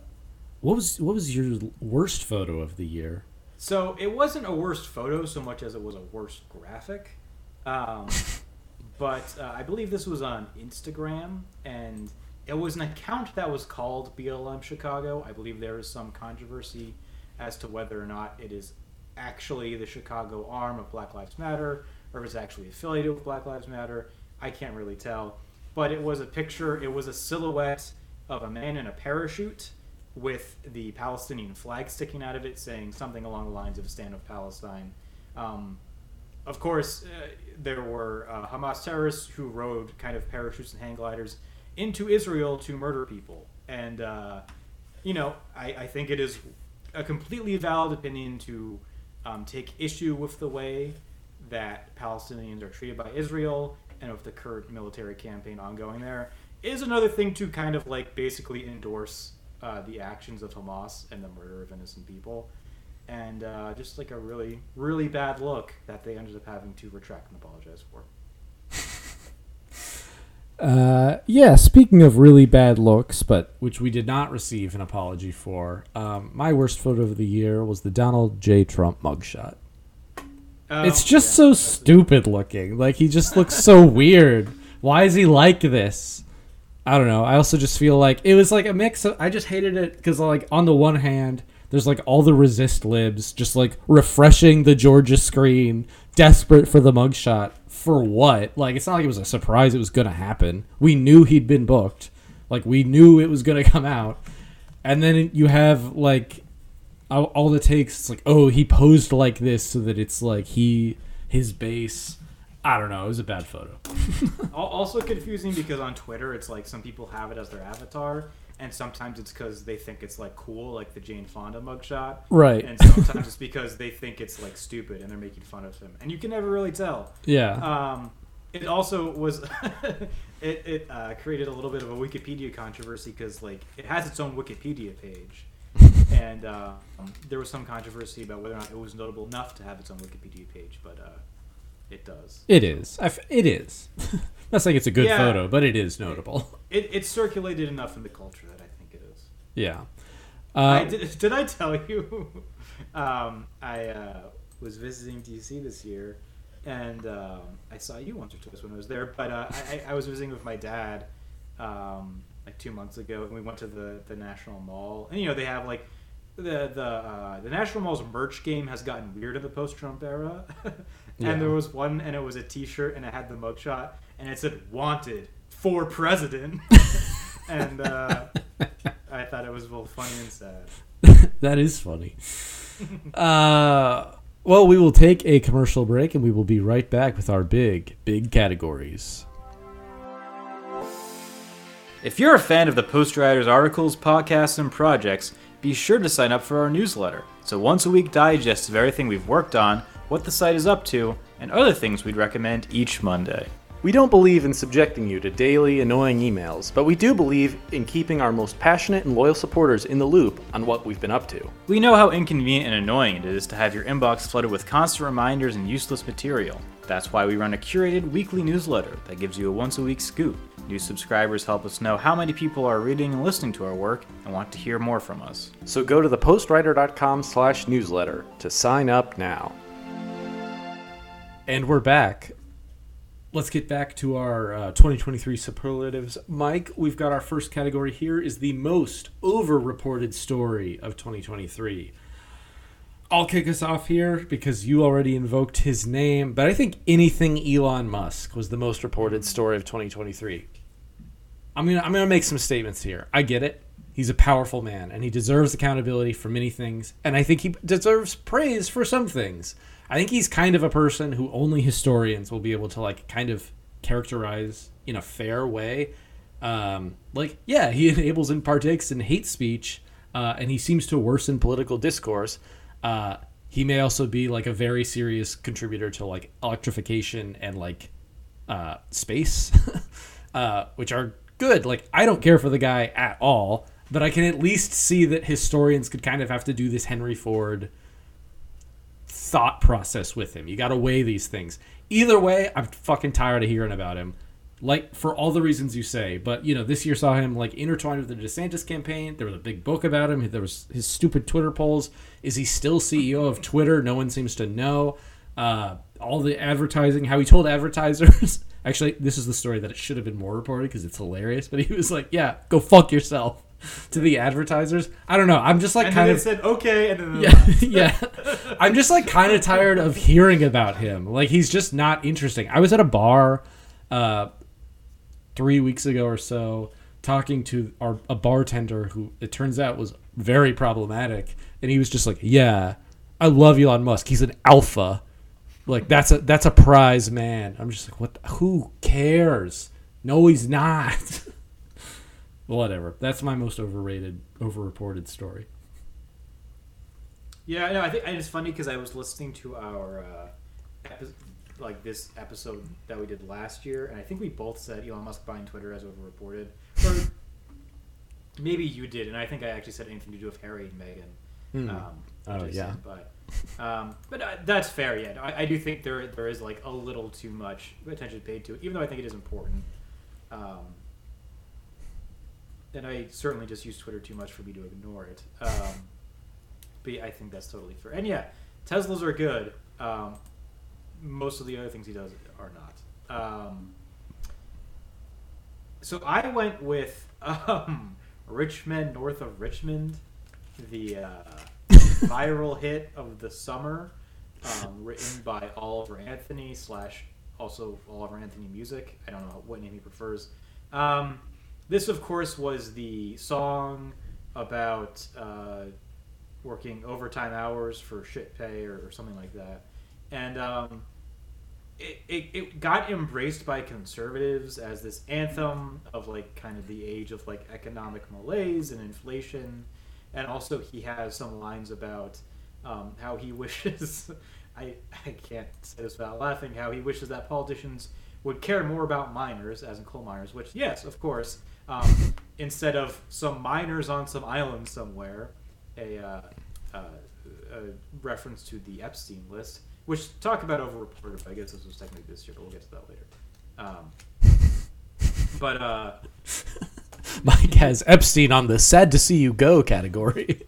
what was what was your worst photo of the year? So it wasn't a worst photo so much as it was a worst graphic. Um, but uh, I believe this was on Instagram, and it was an account that was called BLM Chicago. I believe there is some controversy as to whether or not it is actually the Chicago arm of Black Lives Matter or if it's actually affiliated with Black Lives Matter. I can't really tell. But it was a picture, it was a silhouette of a man in a parachute with the Palestinian flag sticking out of it, saying something along the lines of "Stand of Palestine." Um, of course, uh, there were uh, Hamas terrorists who rode kind of parachutes and hang gliders into Israel to murder people, and uh, you know, I, I think it is a completely valid opinion to um, take issue with the way that Palestinians are treated by Israel and with the current military campaign ongoing there. Is another thing to kind of like basically endorse uh, the actions of Hamas and the murder of innocent people, and uh, just like a really, really bad look that they ended up having to retract and apologize for. Uh, yeah. Speaking of really bad looks, but which we did not receive an apology for. Um, my worst photo of the year was the Donald J. Trump mugshot. it's Oh, just yeah, so stupid looking. Like he just looks so weird. Why is he like this? I don't know. I also just feel like it was like a mix of. I just hated it because like on the one hand, There's like all the resist libs just like refreshing the Georgia screen, desperate for the mugshot. For what? Like it's not like it was a surprise it was gonna happen. We knew he'd been booked. Like we knew it was gonna come out. And then you have like all, the takes. It's like, oh, he posed like this so that it's like he his base. I don't know. It was a bad photo. Also confusing because on Twitter it's like some people have it as their avatar, and sometimes it's because they think it's like cool, like the Jane Fonda mugshot, Right. and sometimes it's because they think it's like stupid and they're making fun of him, and you can never really tell. Yeah. Um, it also was it, it uh, created a little bit of a Wikipedia controversy because like it has its own Wikipedia page, and uh, there was some controversy about whether or not it was notable enough to have its own Wikipedia page, but uh, it does. It is. I f- it is. Not saying it's a good Yeah. photo, but it is notable. It, it's circulated enough in the culture that I think it is. Yeah. I, Uh, did, did I tell you? um, I uh, was visiting DC this year, and um, I saw you once or twice when I was there. But uh, I, I I was visiting with my dad um, like two months ago, and we went to the, the National Mall. And you know they have like the the uh, the National Mall's merch game has gotten weird in the post Trump era. and Yeah. there was one, and it was a T-shirt, and it had the mugshot, and it said "Wanted for President." And uh, I thought it was both funny and sad. that is funny. uh, well, we will take a commercial break and we will be right back with our big, big categories. If you're a fan of the Post Writers articles, podcasts, and projects, be sure to sign up for our newsletter. It's a once a week digest of everything we've worked on, what the site is up to, and other things we'd recommend each Monday. We don't believe in subjecting you to daily annoying emails, but we do believe in keeping our most passionate and loyal supporters in the loop on what we've been up to. We know how inconvenient and annoying it is to have your inbox flooded with constant reminders and useless material. That's why we run a curated weekly newsletter that gives you a once a week scoop. New subscribers help us know how many people are reading and listening to our work and want to hear more from us. So go to thepostwriter.com slash newsletter to sign up now. And we're back. Let's get back to our uh, 2023 superlatives. Mike, we've got our first category here is the most over-reported story of 2023. I'll kick us off here because you already invoked his name, but I think anything Elon Musk was the most reported story of 2023. I'm gonna I'm gonna make some statements here. I get it. He's a powerful man and he deserves accountability for many things, and I think he deserves praise for some things. I think he's kind of a person who only historians will be able to like kind of characterize in a fair way. Um, like, yeah, he enables and partakes in hate speech, uh, and he seems to worsen political discourse. Uh, he may also be like a very serious contributor to like electrification and like uh, space, uh, which are good. Like, I don't care for the guy at all, but I can at least see that historians could kind of have to do this Henry Ford thought process with him. You got to weigh these things. Either way, I'm fucking tired of hearing about him. Like for all the reasons you say, but you know, this year saw him like intertwined with the DeSantis campaign. There was a big book about him. There was his stupid Twitter polls. Is he still CEO of Twitter? No one seems to know. Uh, all the advertising, how he told advertisers. Actually, this is the story that it should have been more reported because it's hilarious. But he was like, "Yeah, go fuck yourself." To the advertisers, I don't know. I'm just like And kind then of said okay, and then yeah, yeah. I'm just like kind of tired of hearing about him. Like he's just not interesting. I was at a bar uh, three weeks ago or so talking to our a bartender who it turns out was very problematic, and he was just like, "Yeah, I love Elon Musk. He's an alpha. Like that's a that's a prize man." I'm just like, "What? Who cares? No, he's not." Whatever. That's my most overrated, overreported story. Yeah, no, I think and it's funny because I was listening to our uh, epi- like this episode that we did last year, and I think we both said Elon Musk buying Twitter as overreported, or maybe you did, and I think I actually said anything to do with Harry and Meghan. Hmm. Um, Oh, yeah. said, but um, but uh, that's fair. Yeah, I, I do think there there is like a little too much attention paid to it, even though I think it is important. Um, and I certainly just use Twitter too much for me to ignore it. Um, but yeah, I think that's totally fair. And yeah, Teslas are good. Um, most of the other things he does are not. Um, so I went with um, Richmond, north of Richmond, the uh, viral hit of the summer, um, written by Oliver Anthony slash also Oliver Anthony Music. I don't know what name he prefers. This, of course, was the song about uh, working overtime hours for shit pay or, or something like that, and um, it, it, it got embraced by conservatives as this anthem of like kind of the age of like economic malaise and inflation. And also he has some lines about um, how he wishes I, I can't say this without laughing how he wishes that politicians would care more about miners as in coal miners which yes of course um, instead of some miners on some island somewhere a, uh, uh, a reference to the epstein list which talk about overreported but i guess this was technically this year but we'll get to that later um, but uh, Mike has Epstein on the sad to see you go category.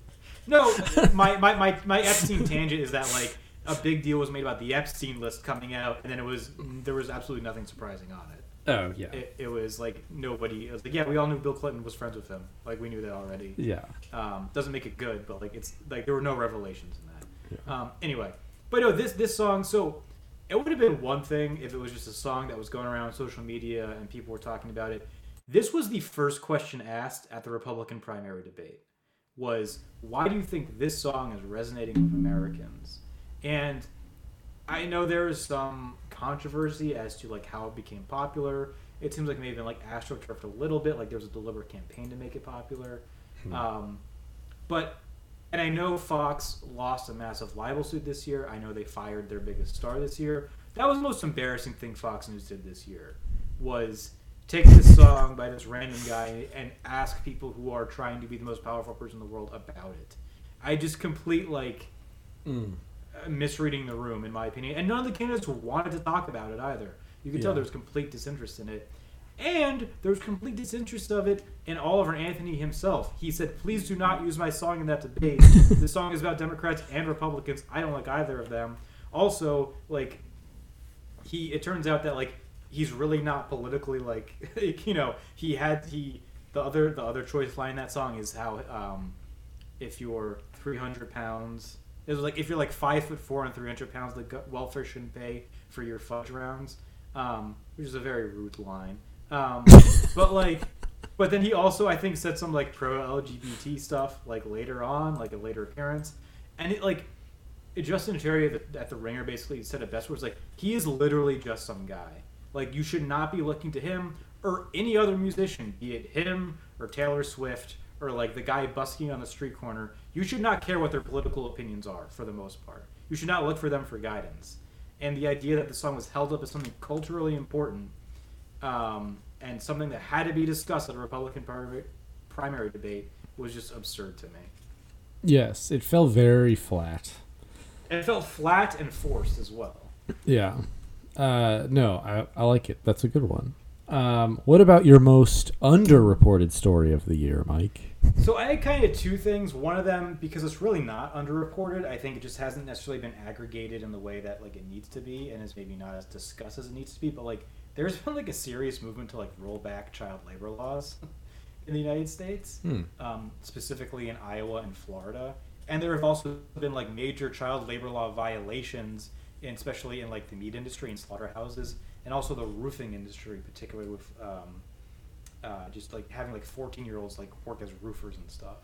No, my, my, my, my Epstein tangent is that like a big deal was made about the Epstein list coming out, and then it was there was absolutely nothing surprising on it. Oh yeah. It, it was like nobody. It was like yeah, we all knew Bill Clinton was friends with him. Like we knew that already. Yeah. Um, doesn't make it good, but like it's like there were no revelations in that. Um, anyway, but no, this this song. So it would have been one thing if it was just a song that was going around social media and people were talking about it. This was the first question asked at the Republican primary debate. Was why do you think this song is resonating with Americans? And I know there is some controversy as to like how it became popular. It seems like maybe like astroturfed a little bit, like there was a deliberate campaign to make it popular. Um, but and I know Fox lost a massive libel suit this year. I know they fired their biggest star this year. That was the most embarrassing thing Fox News did this year was take this song by this random guy and ask people who are trying to be the most powerful person in the world about it. I just complete like uh, misreading the room in my opinion. And none of the candidates wanted to talk about it either. You could tell there was complete disinterest in it. And there was complete disinterest of it in Oliver Anthony himself. He said, "Please do not use my song in that debate. the song is about Democrats and Republicans. I don't like either of them." Also, like he, it turns out that like he's really not politically like you know he had he the other the other choice line in that song is how um, if you're 300 pounds it was like if you're like five foot four and 300 pounds the welfare shouldn't pay for your fudge rounds um, which is a very rude line um, but like but then he also i think said some like pro lgbt stuff like later on like a later appearance and it like Justin Charity at the, at the Ringer basically said it best. Was like he is literally just some guy. Like you should not be looking to him or any other musician, be it him or Taylor Swift or like the guy busking on the street corner. You should not care what their political opinions are for the most part. You should not look for them for guidance. And the idea that the song was held up as something culturally important um, and something that had to be discussed at a Republican primary, primary debate was just absurd to me. Yes, it fell very flat. It felt flat and forced as well. Yeah. Uh, no, I, I like it. That's a good one. Um, what about your most underreported story of the year, Mike? So I had kind of two things. One of them, because it's really not underreported, I think it just hasn't necessarily been aggregated in the way that like it needs to be, and is maybe not as discussed as it needs to be. But like, there's been like a serious movement to like roll back child labor laws in the United States, Hmm. um, specifically in Iowa and Florida. And there have also been like major child labor law violations, especially in like the meat industry and slaughterhouses, and also the roofing industry, particularly with um, uh, just like having like 14 year olds like work as roofers and stuff.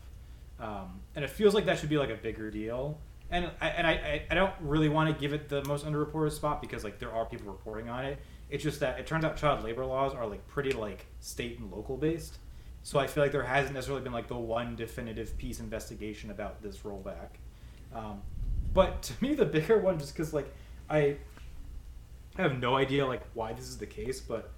Um, and it feels like that should be like a bigger deal. And I, and I, I, don't really want to give it the most underreported spot because like there are people reporting on it. It's just that it turns out child labor laws are like pretty like state and local based. So I feel like there hasn't necessarily been like the one definitive piece investigation about this rollback. Um, but to me, the bigger one, just because like I I have no idea like why this is the case, but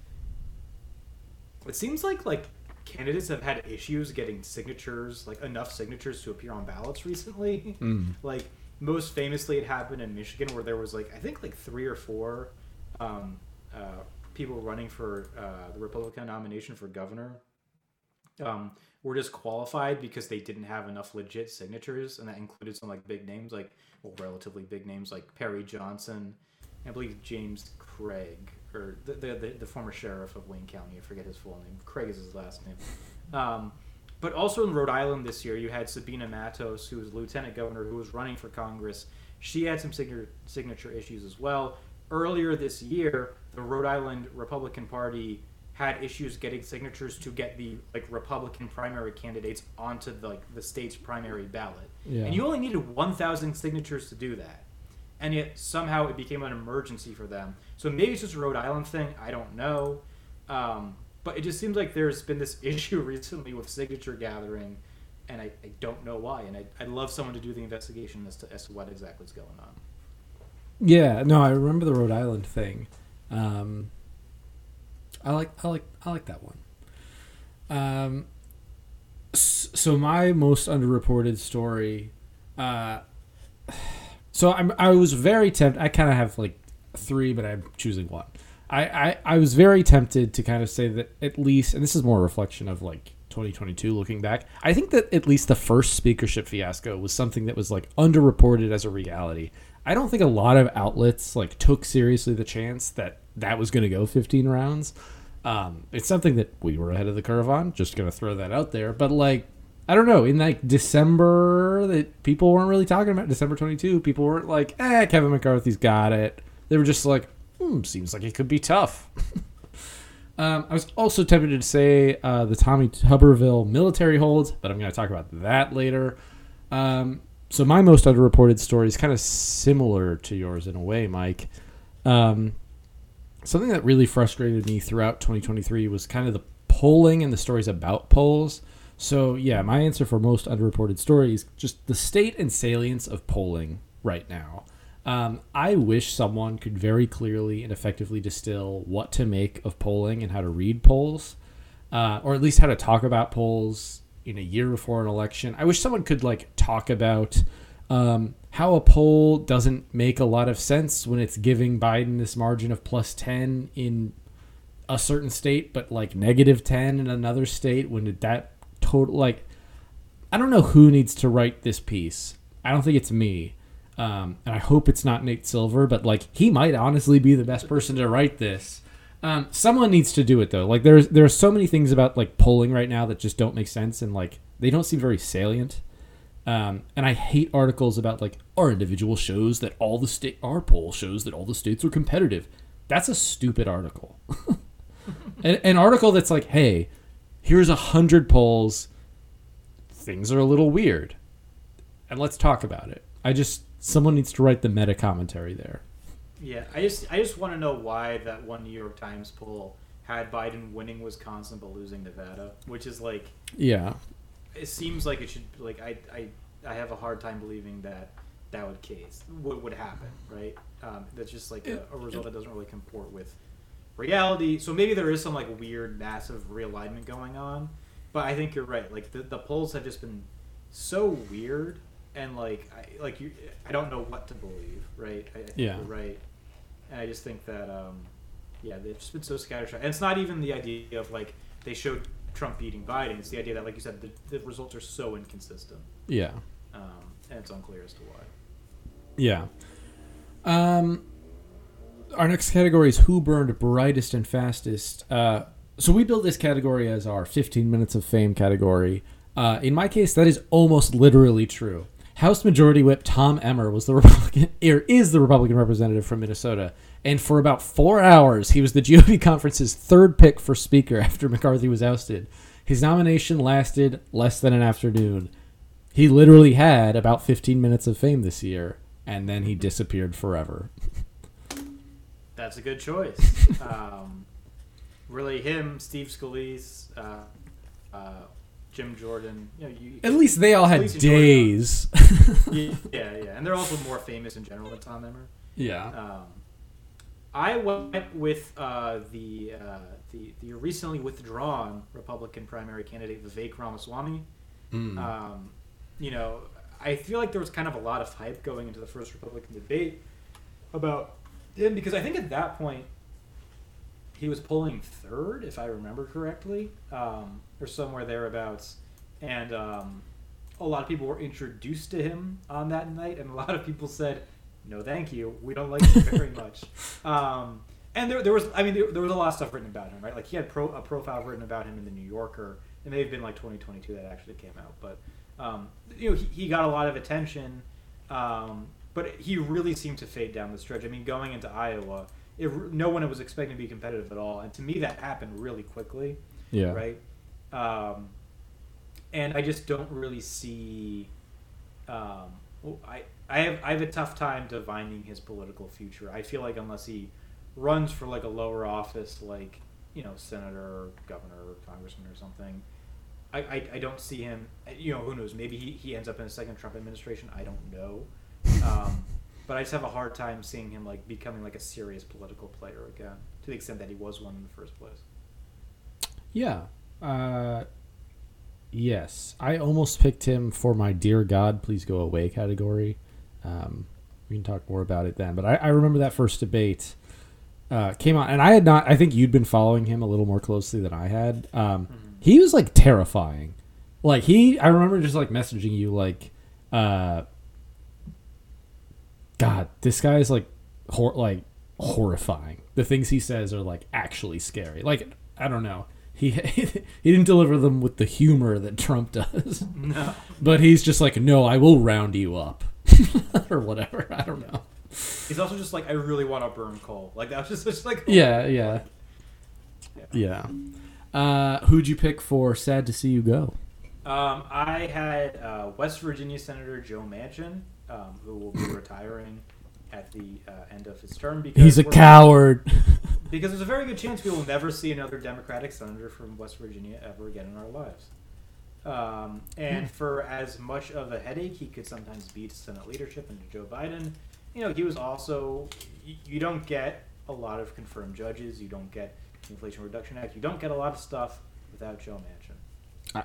it seems like like candidates have had issues getting signatures, like enough signatures to appear on ballots recently. like most famously, it happened in Michigan where there was like I think like three or four um, uh, people running for uh, the Republican nomination for governor um, were disqualified because they didn't have enough legit signatures, and that included some like big names, like well, relatively big names like Perry Johnson, and I believe James Craig, or the the, the, former sheriff of Wayne County. I forget his full name. Craig is his last name. Um, But also in Rhode Island this year, you had Sabina Matos, who was lieutenant governor, who was running for Congress. She had some signature signature issues as well. Earlier this year, the Rhode Island Republican Party had issues getting signatures to get the like Republican primary candidates onto the, like the state's primary ballot, Yeah. and you only needed 1,000 signatures to do that, and yet somehow it became an emergency for them. So maybe it's just a Rhode Island thing. I don't know, um, but it just seems like there's been this issue recently with signature gathering, and I, I don't know why. And I, I'd love someone to do the investigation as to, as to what exactly is going on. Yeah, no, I remember the Rhode Island thing. Um, I like, I like, I like that one. Um, so my most underreported story. Uh, so I'm, I was very tempted. I kind of have like three, but I'm choosing one. I, I, I was very tempted to kind of say that at least, and this is more a reflection of like 2022 looking back. I think that at least the first speakership fiasco was something that was like underreported as a reality. I don't think a lot of outlets like took seriously the chance that that was going to go 15 rounds. Um, it's something that we were ahead of the curve on. Just going to throw that out there. But like, I don't know. In like December, that people weren't really talking about December 22. People weren't like, eh, Kevin McCarthy's got it. They were just like, hmm, seems like it could be tough. um, I was also tempted to say uh, the Tommy Tuberville military holds, but I'm going to talk about that later. Um, so my most underreported story is kind of similar to yours in a way, Mike. Um, something that really frustrated me throughout 2023 was kind of the polling and the stories about polls. So yeah, my answer for most underreported stories just the state and salience of polling right now. Um, I wish someone could very clearly and effectively distill what to make of polling and how to read polls, uh, or at least how to talk about polls in a year before an election. I wish someone could like talk about um, how a poll doesn't make a lot of sense when it's giving Biden this margin of plus 10 in a certain state, but like negative 10 in another state when that total like I don't know who needs to write this piece. I don't think it's me. Um, and I hope it's not Nate Silver, but like he might honestly be the best person to write this. Um, someone needs to do it though. Like there's there are so many things about like polling right now that just don't make sense and like they don't seem very salient. Um, and I hate articles about like our individual shows that all the state our poll shows that all the states are competitive. That's a stupid article. an, an article that's like, hey, here's a hundred polls. Things are a little weird, and let's talk about it. I just someone needs to write the meta commentary there. Yeah, I just I just want to know why that one New York Times poll had Biden winning Wisconsin but losing Nevada, which is like Yeah, it seems like it should like I I, I have a hard time believing that that would case what would happen, right? Um, that's just like a, a result that doesn't really comport with reality. So maybe there is some like weird massive realignment going on, but I think you're right. Like the, the polls have just been so weird and like I, like you I don't know what to believe, right? I, I think Yeah. you're right. And I just think that um, yeah, they've just been so scattershot. And it's not even the idea of like they showed Trump beating Biden. It's the idea that, like you said, the, the results are so inconsistent, yeah. um, and it's unclear as to why. Yeah. Um, our next category is who burned brightest and fastest. Uh, so we built this category as our 15 minutes of fame category. Uh, in my case, that is almost literally true. House Majority Whip Tom Emmer was the Republican, or is the Republican representative from Minnesota, and for about four hours, he was the GOP conference's third pick for Speaker after McCarthy was ousted. His nomination lasted less than an afternoon. He literally had about 15 minutes of fame this year, and then he disappeared forever. That's a good choice. um, really, him, Steve Scalise, uh, uh, Jim Jordan. You know, you, At least they all had At least enjoy it. days. yeah, yeah, yeah, and they're also more famous in general than Tom Emmer. yeah. Um, I went with uh, the, uh, the the recently withdrawn Republican primary candidate Vivek Ramaswamy. Mm. Um, you know, I feel like there was kind of a lot of hype going into the first Republican debate about him because I think at that point he was pulling third, if I remember correctly, um, or somewhere thereabouts, and um, a lot of people were introduced to him on that night, and a lot of people said, "No, thank you, we don't like you very much." Um, and there, there was, I mean, there, there was a lot of stuff written about him, right? Like he had pro, a profile written about him in the New Yorker It may have been like 2022 that actually came out, but um, you know he, he got a lot of attention, um, but he really seemed to fade down the stretch. I mean, going into Iowa, it, no one was expecting to be competitive at all, and to me that happened really quickly Yeah. right? Um, and I just don't really see. Um, I I have I have a tough time divining his political future. I feel like unless he runs for like a lower office, like you know, senator, or governor, or congressman, or something. I, I, I don't see him. You know, who knows? Maybe he, he ends up in a second Trump administration. I don't know. Um, but I just have a hard time seeing him like becoming like a serious political player again, to the extent that he was one in the first place. Yeah. Uh, yes. I almost picked him for my Dear God, Please Go Away category. Um, we can talk more about it then. But I, I remember that first debate uh, came on, and I had not, I think you'd been following him a little more closely than I had. Um, He was like terrifying. Like, he, I remember just like messaging you, like, uh, God, this guy is like, hor- like horrifying. The things he says are like actually scary. Like I don't know. He he didn't deliver them with the humor that Trump does. No. But he's just like, "No, I will round you up." or whatever. I don't know. He's also just like, I really want to burn coal. Like that was just, just like Yeah, yeah. Yeah. Uh, who'd you pick for Sad to See You Go? Um, I had uh, West Virginia Senator Joe Manchin, um, who will be retiring at the uh, end of his term because He's a coward. Because there's a very good chance we will never see another Democratic senator from West Virginia ever again in our lives. Um, and for as much of a headache he could sometimes be to Senate leadership and to Joe Biden, you know, he was also you, you don't get a lot of confirmed judges, you don't get the Inflation Reduction Act, you don't get a lot of stuff without Joe Manchin.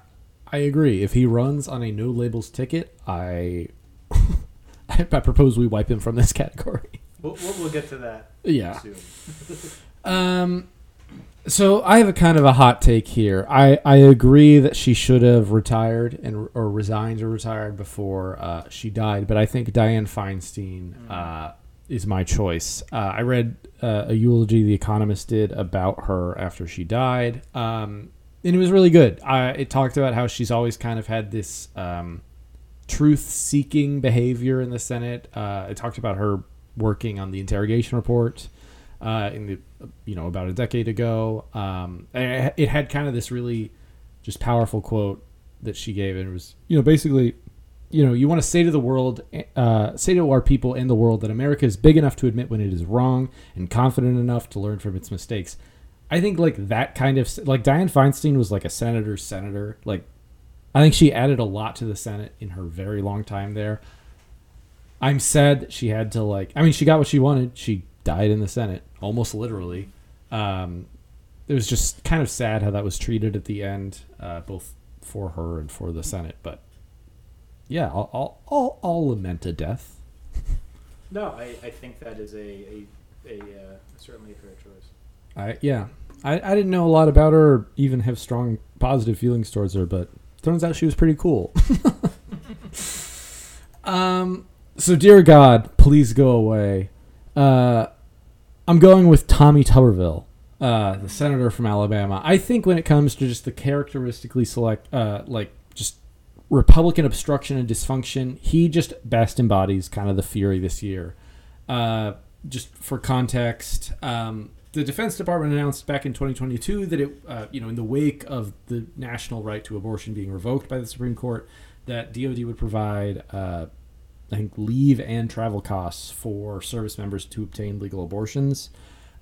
I agree. If he runs on a no labels ticket, I I propose we wipe him from this category. We'll, we'll, we'll get to that Yeah. soon. Um, so I have a kind of a hot take here. I, I agree that she should have retired and or resigned or retired before uh, she died, but I think Dianne Feinstein uh, is my choice. Uh, I read uh, a eulogy The Economist did about her after she died, um, and it was really good. I, it talked about how she's always kind of had this um, truth-seeking behavior in the Senate. Uh, it talked about her working on the interrogation report uh, in the you know about a decade ago. Um, it had kind of this really just powerful quote that she gave, and it was you know basically you know you want to say to the world, uh, say to our people and the world that America is big enough to admit when it is wrong and confident enough to learn from its mistakes. I think like that kind of like Dianne Feinstein was like a senator's senator. Like I think she added a lot to the Senate in her very long time there. I'm sad that she had to like. I mean, she got what she wanted. She died in the Senate, almost literally. Um, it was just kind of sad how that was treated at the end, uh, both for her and for the Senate. But yeah, I'll I'll, I'll, I'll lament a death. No, I, I think that is a, a, a uh, certainly a fair choice. I yeah, I, I didn't know a lot about her, or even have strong positive feelings towards her, but turns out she was pretty cool. um, so dear God, please go away. Uh, I'm going with Tommy Tuberville, uh, the senator from Alabama. I think when it comes to just the characteristically select, uh, like just Republican obstruction and dysfunction, he just best embodies kind of the fury this year. Uh, just for context, um, the Defense Department announced back in 2022 that it, uh, you know, in the wake of the national right to abortion being revoked by the Supreme Court, that DoD would provide, uh, I think, leave and travel costs for service members to obtain legal abortions.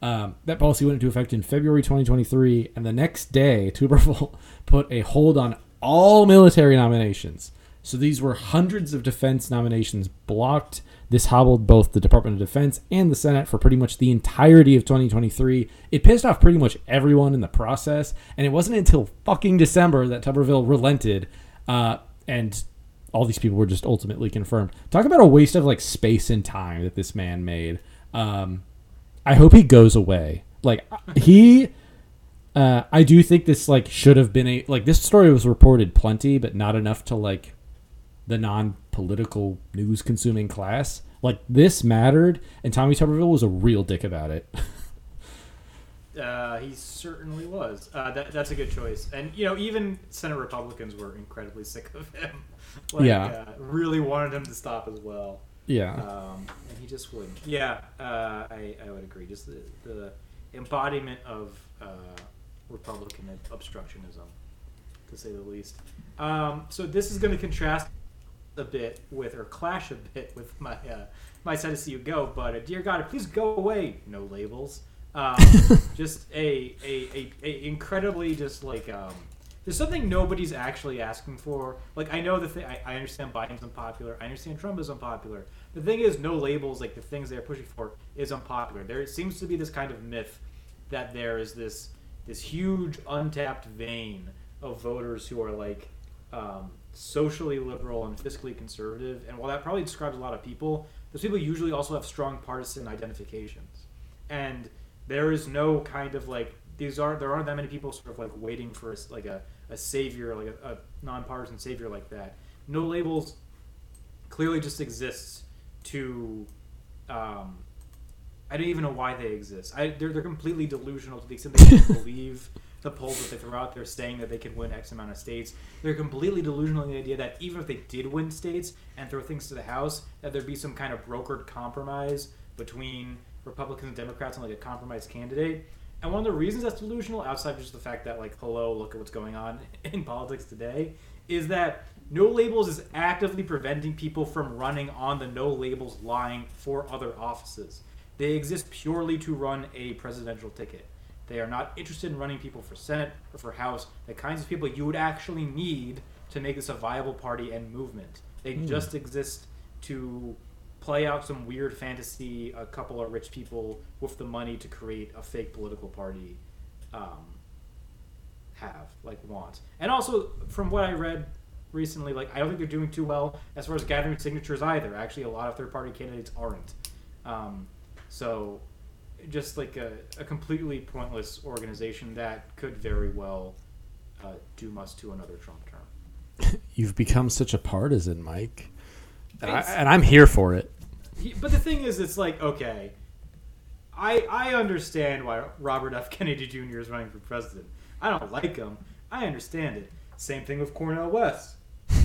Um, that policy went into effect in February 2023, and the next day, Tuberville put a hold on all military nominations. So these were hundreds of defense nominations blocked. This hobbled both the Department of Defense and the Senate for pretty much the entirety of 2023. It pissed off pretty much everyone in the process, and it wasn't until fucking December that Tuberville relented, uh, and all these people were just ultimately confirmed. Talk about a waste of like space and time that this man made. Um, I hope he goes away. Like he, uh, I do think this like should have been a like this story was reported plenty, but not enough to like the non-political news consuming class. Like this mattered, and Tommy Tuberville was a real dick about it. Uh, he certainly was. Uh, that, that's a good choice. And you know, even Senate Republicans were incredibly sick of him. like, Yeah. uh, really wanted him to stop as well. Yeah. Um, and he just wouldn't. Yeah, uh, I, I would agree. Just the, the embodiment of uh, Republican obstructionism, to say the least. Um, so this is going to contrast a bit with, or clash a bit with my uh, my side to see you go. But uh, dear God, please go away. No labels. Um, just a, a, a, a incredibly just like um, there's something nobody's actually asking for. Like I know the thing. I, I understand Biden's unpopular. I understand Trump is unpopular. The thing is, no labels. Like the things they're pushing for is unpopular. There seems to be this kind of myth that there is this this huge untapped vein of voters who are like um, socially liberal and fiscally conservative. And while that probably describes a lot of people, those people usually also have strong partisan identifications. And there is no kind of like these aren't there aren't that many people sort of like waiting for a, like a, a savior like a, a nonpartisan savior like that. No labels clearly just exists to um, I don't even know why they exist. I, they're, they're completely delusional to the extent they believe the polls that they throw out there saying that they can win X amount of states. They're completely delusional in the idea that even if they did win states and throw things to the House, that there'd be some kind of brokered compromise between Republicans and Democrats on like a compromise candidate. And one of the reasons that's delusional, outside of just the fact that like, hello, look at what's going on in politics today, is that no labels is actively preventing people from running on the no labels line for other offices. They exist purely to run a presidential ticket. They are not interested in running people for Senate or for House, the kinds of people you would actually need to make this a viable party and movement. They just exist to play out some weird fantasy a couple of rich people with the money to create a fake political party um, have, like want. And also, from what I read recently, like I don't think they're doing too well as far as gathering signatures either. Actually, a lot of third party candidates aren't. Um, so, just like a, a completely pointless organization that could very well uh, doom us to another Trump term. You've become such a partisan, Mike. And, I, and I'm here for it. But the thing is, it's like okay, I I understand why Robert F. Kennedy Jr. is running for president. I don't like him. I understand it. Same thing with Cornel West.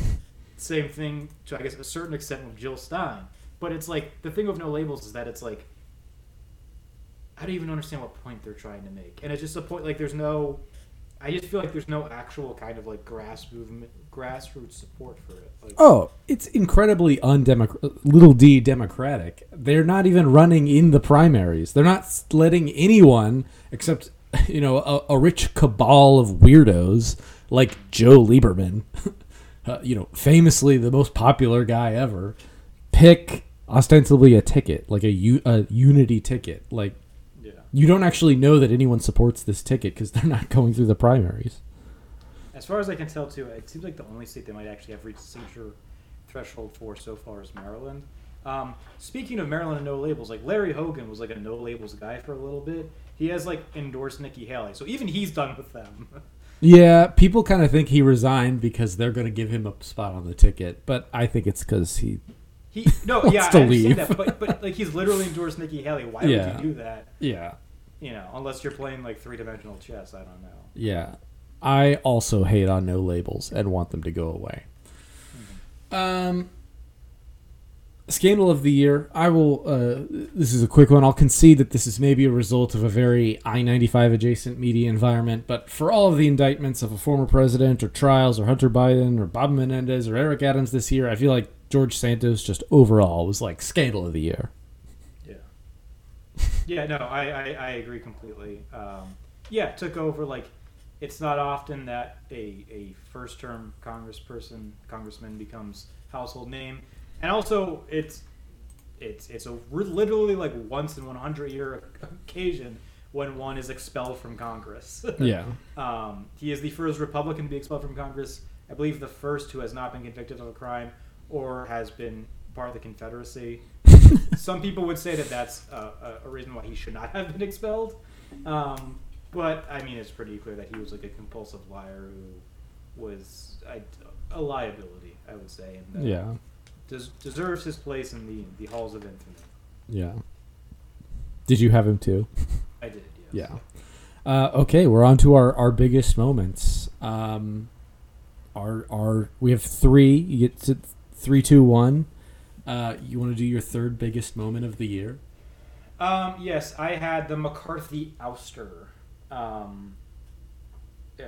Same thing to I guess a certain extent with Jill Stein. But it's like the thing with no labels is that it's like I don't even understand what point they're trying to make, and it's just a point like there's no. I just feel like there's no actual kind of like grass movement, grassroots support for it. Like, Oh, it's incredibly undemocratic, little d democratic. They're not even running in the primaries. They're not letting anyone except, you know, a, a rich cabal of weirdos like Joe Lieberman, uh, you know, famously the most popular guy ever, pick ostensibly a ticket, like a, a unity ticket. Like. You don't actually know that anyone supports this ticket because they're not going through the primaries. As far as I can tell, too, it seems like the only state they might actually have reached the signature threshold for so far is Maryland. Um, speaking of Maryland and no labels, like Larry Hogan was like a no labels guy for a little bit. He has like endorsed Nikki Haley, so even he's done with them. Yeah, people kind of think he resigned because they're going to give him a spot on the ticket, but I think it's because he. He no, yeah, to I leave. that, but but like he's literally endorsed Nikki Haley. Why Yeah. would you do that? Yeah, You know, unless you're playing like three dimensional chess. I don't know. yeah. I also hate on no labels and want them to go away. Um, scandal of the year. I will. Uh, this is a quick one. I'll concede that this is maybe a result of a very I ninety five adjacent media environment. But for all of the indictments of a former president, or trials, or Hunter Biden, or Bob Menendez, or Eric Adams this year, I feel like George Santos just overall was like scandal of the year. Yeah. No, I, I, I agree completely. Um, yeah, took over. Like, it's not often that a, a first term congressperson, congressman becomes household name. And also, it's it's it's a literally like once in 100 year occasion when one is expelled from Congress. Yeah. Um, he is the first Republican to be expelled from Congress. I believe the first who has not been convicted of a crime or has been part of the Confederacy. Some people would say that that's uh, a, a reason why he should not have been expelled. Um, but I mean, it's pretty clear that he was like a compulsive liar who was I, a liability, I would say, and that Yeah. des- deserves his place in the the halls of infamy. Yeah. Did you have him too? I did, yes. Yeah. Uh, okay, we're on to our, our biggest moments. Um, our our we have three. You get to three, two, one. Uh, you want to do your third biggest moment of the year? Um, yes, I had the McCarthy ouster. Um, uh,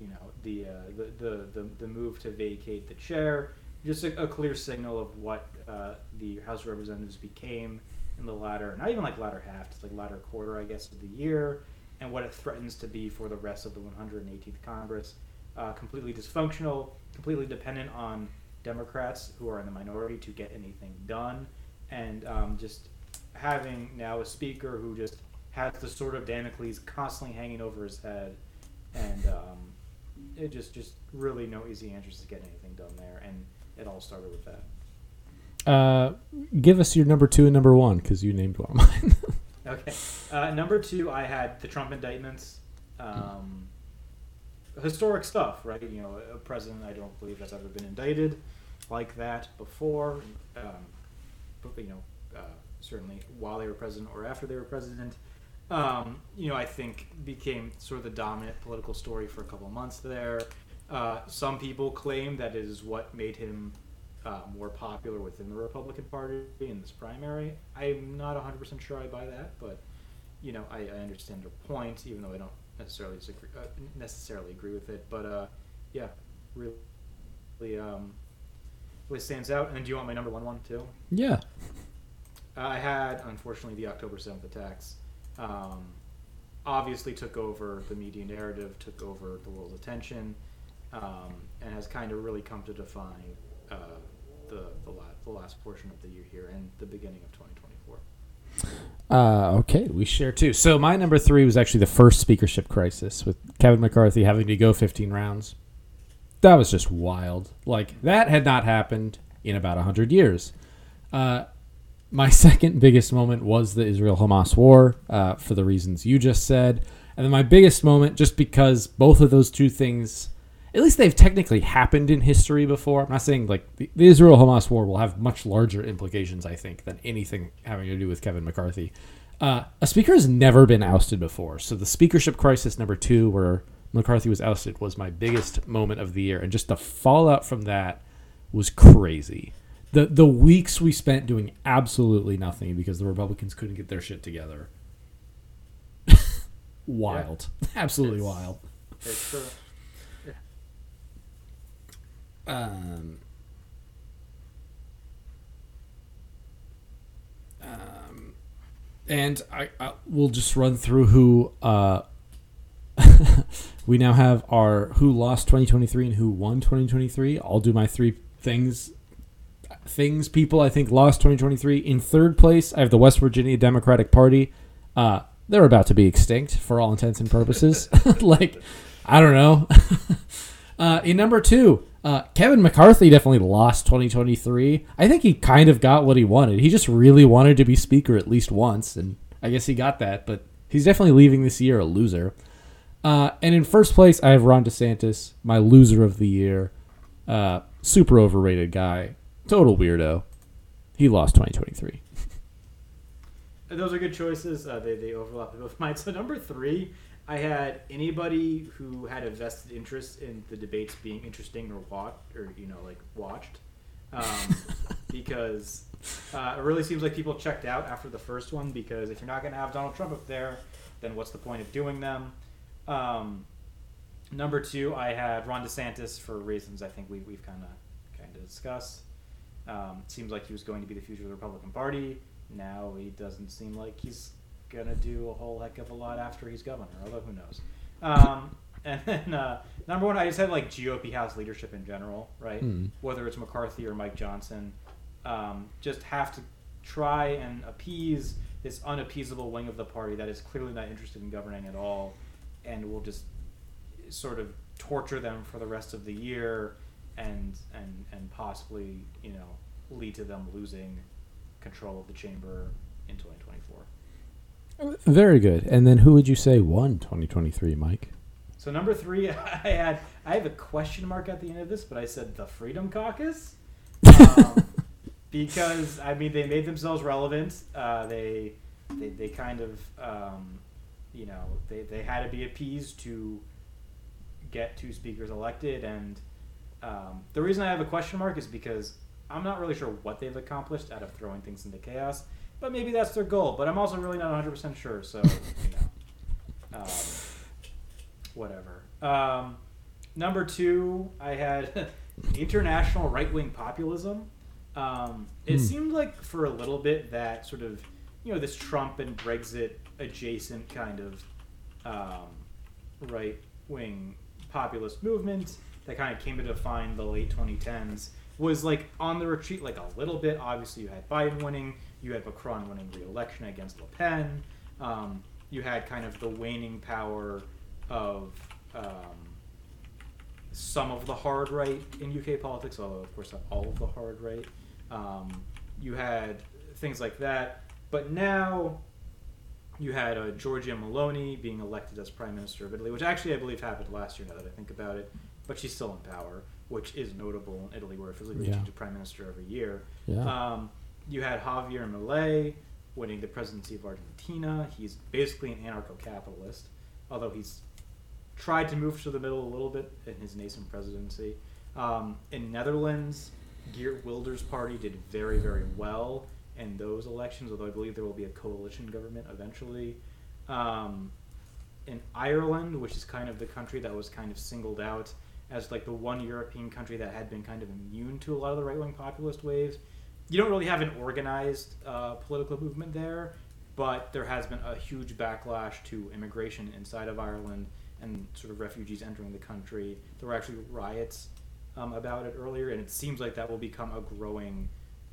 you know, the, uh, the, the, the, the move to vacate the chair. Just a, a clear signal of what uh, the House of Representatives became in the latter, not even like latter half, just like latter quarter, I guess, of the year, and what it threatens to be for the rest of the 118th Congress. Uh, completely dysfunctional, completely dependent on Democrats who are in the minority to get anything done, and um, just having now a speaker who just has the sword of Damocles constantly hanging over his head, and um, it just just really no easy answers to get anything done there, and it all started with that. Uh, give us your number two and number one because you named one of mine. Okay, uh, number two, I had the Trump indictments. Um, historic stuff, right? You know, a president I don't believe has ever been indicted like that before. Um, but, you know, uh, certainly while they were president or after they were president. Um, you know, I think became sort of the dominant political story for a couple months there. Uh, some people claim that it is what made him uh, more popular within the Republican Party in this primary. I'm not 100% sure I buy that, but you know, I, I understand their point, even though I don't necessarily disagree, uh, necessarily agree with it. But uh, yeah, really, um, really stands out. And do you want my number one one too? yeah. Uh, I had, unfortunately, the October 7th attacks. Um, obviously, took over the media narrative, took over the world's attention, um, and has kind of really come to define uh, the the, la- the last portion of the year here and the beginning of 2024. Uh, okay, we share too. So my number three was actually the first speakership crisis with Kevin McCarthy having to go 15 rounds. That was just wild. Like that had not happened in about 100 years. Uh, my second biggest moment was the Israel Hamas war uh, for the reasons you just said. And then my biggest moment, just because both of those two things, at least they've technically happened in history before. I'm not saying like the, the Israel Hamas war will have much larger implications, I think, than anything having to do with Kevin McCarthy. Uh, a speaker has never been ousted before. So the speakership crisis number two, where McCarthy was ousted, was my biggest moment of the year. And just the fallout from that was crazy the the weeks we spent doing absolutely nothing because the Republicans couldn't get their shit together. wild, absolutely It's- wild. It's true. Um, um, and I, I we'll just run through who uh, we now have our who lost 2023 and who won 2023. I'll do my three things. Things people I think lost 2023. In third place, I have the West Virginia Democratic Party. Uh, they're about to be extinct for all intents and purposes. like, I don't know. Uh, in number two, uh, Kevin McCarthy definitely lost 2023. I think he kind of got what he wanted. He just really wanted to be speaker at least once, and I guess he got that. But he's definitely leaving this year a loser. Uh, and in first place, I have Ron DeSantis, my loser of the year. Uh, super overrated guy, total weirdo. He lost 2023. Those are good choices. Uh, they, they overlap with mine. So number three, I had anybody who had a vested interest in the debates being interesting or watched or you know like watched, um, because uh, it really seems like people checked out after the first one. Because if you're not going to have Donald Trump up there, then what's the point of doing them? Um, number two, I had Ron DeSantis for reasons I think we, we've kind of kind of discussed. Um, seems like he was going to be the future of the Republican Party. Now he doesn't seem like he's gonna do a whole heck of a lot after he's governor. Although who knows? Um, and then uh, number one, I just had like GOP House leadership in general, right? Hmm. Whether it's McCarthy or Mike Johnson, um, just have to try and appease this unappeasable wing of the party that is clearly not interested in governing at all, and will just sort of torture them for the rest of the year, and and and possibly you know lead to them losing control of the chamber in 2024. Very good. And then who would you say won 2023, Mike? So number three, I had I have a question mark at the end of this, but I said the Freedom Caucus um, because I mean they made themselves relevant. Uh, they, they they kind of um, you know, they, they had to be appeased to get two speakers elected. And um, the reason I have a question mark is because I'm not really sure what they've accomplished out of throwing things into chaos. But maybe that's their goal. But I'm also really not 100% sure. So, you know, um, whatever. Um, number two, I had international right wing populism. Um, it Hmm. seemed like for a little bit that sort of, you know, this Trump and Brexit adjacent kind of um, right wing populist movement that kind of came to define the late 2010s was like on the retreat like a little bit. Obviously, you had Biden winning, you had Macron winning re-election against Le Pen. Um, you had kind of the waning power of um, some of the hard right in UK politics, although of course not all of the hard right. Um, you had things like that, but now you had uh, Giorgia Meloni being elected as prime minister of Italy, which actually I believe happened last year. Now that I think about it, but she's still in power, which is notable in Italy, where Italy Yeah. changes prime minister every year. Yeah. Um, you had Javier Milei winning the presidency of Argentina. He's basically an anarcho-capitalist, although he's tried to move to the middle a little bit in his nascent presidency. Um, in Netherlands, Geert Wilders' party did very, very well in those elections, although I believe there will be a coalition government eventually. Um, in Ireland, which is kind of the country that was kind of singled out as like the one European country that had been kind of immune to a lot of the right wing populist waves, you don't really have an organized uh, political movement there, but there has been a huge backlash to immigration inside of Ireland and sort of refugees entering the country. There were actually riots um, about it earlier, and it seems like that will become a growing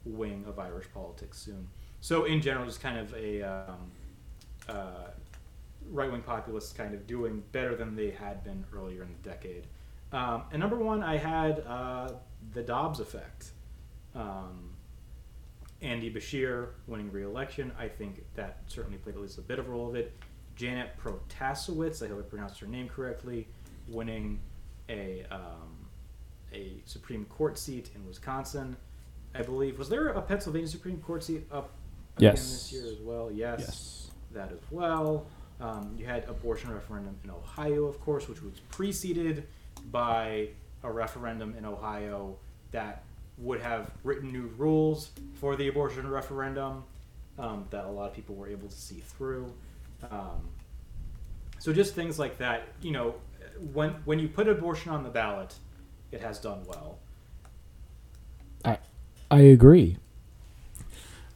wing of Irish politics soon. So, in general, just kind of a um, uh, right wing populists kind of doing better than they had been earlier in the decade. Um, and number one, I had uh, the Dobbs effect. Um, Andy Beshear winning re-election, I think that certainly played at least a bit of a role of it. Janet Protasiewicz, I hope I pronounced her name correctly, winning a um, a Supreme Court seat in Wisconsin. I believe was there a Pennsylvania Supreme Court seat up again Yes. this year as well? Yes, Yes. that as well. Um, you had abortion referendum in Ohio, of course, which was preceded by a referendum in Ohio that would have written new rules for the abortion referendum um, that a lot of people were able to see through. Um, so just things like that, you know, when when you put abortion on the ballot, it has done well. I I agree.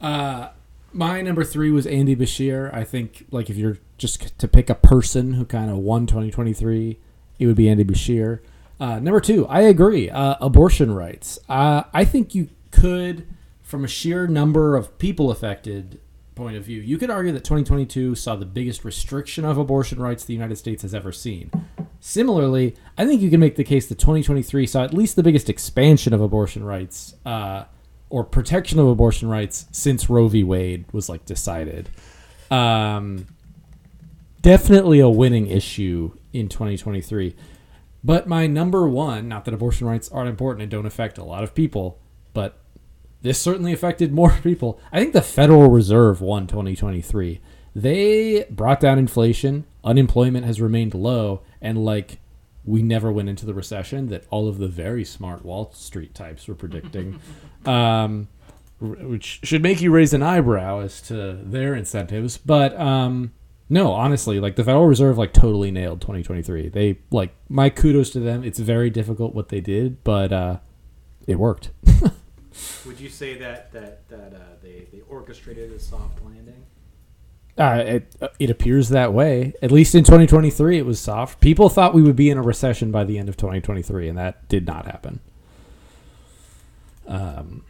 Uh, my number three was Andy Beshear. I think, like, if you're just to pick a person who kind of won 2023, it would be Andy Beshear. Uh, number two, I agree. Uh, abortion rights. Uh, I think you could, from a sheer number of people affected point of view, you could argue that 2022 saw the biggest restriction of abortion rights the United States has ever seen. Similarly, I think you can make the case that 2023 saw at least the biggest expansion of abortion rights uh, or protection of abortion rights since Roe v. Wade was like decided. Um, definitely a winning issue in 2023. But my number one, not that abortion rights aren't important and don't affect a lot of people, but this certainly affected more people. I think the Federal Reserve won 2023. They brought down inflation, unemployment has remained low, and like we never went into the recession that all of the very smart Wall Street types were predicting, um, which should make you raise an eyebrow as to their incentives. But um, no, honestly, like the Federal Reserve, like totally nailed 2023. They like my kudos to them. It's very difficult what they did, but uh, it worked. Would you say that that that uh, they they orchestrated a soft landing? Uh, it it appears that way. At least in 2023, it was soft. People thought we would be in a recession by the end of 2023, and that did not happen. Um,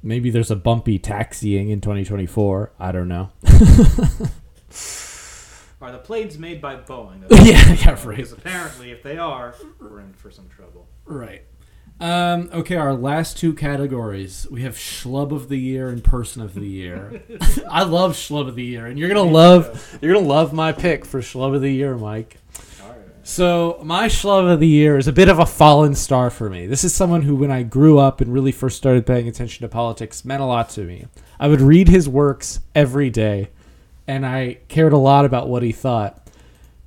maybe there's a bumpy taxiing in 2024. I don't know. Are the planes made by Boeing? Yeah, yeah, right. Because apparently, if they are, we're in for some trouble. Right. Um, okay, our last two categories. We have Schlub of the Year and Person of the Year. I love Schlub of the Year, and you're gonna love you're gonna love my pick for Schlub of the Year, Mike. Right. So my Schlub of the Year is a bit of a fallen star for me. This is someone who, when I grew up and really first started paying attention to politics, meant a lot to me. I would read his works every day. And I cared a lot about what he thought.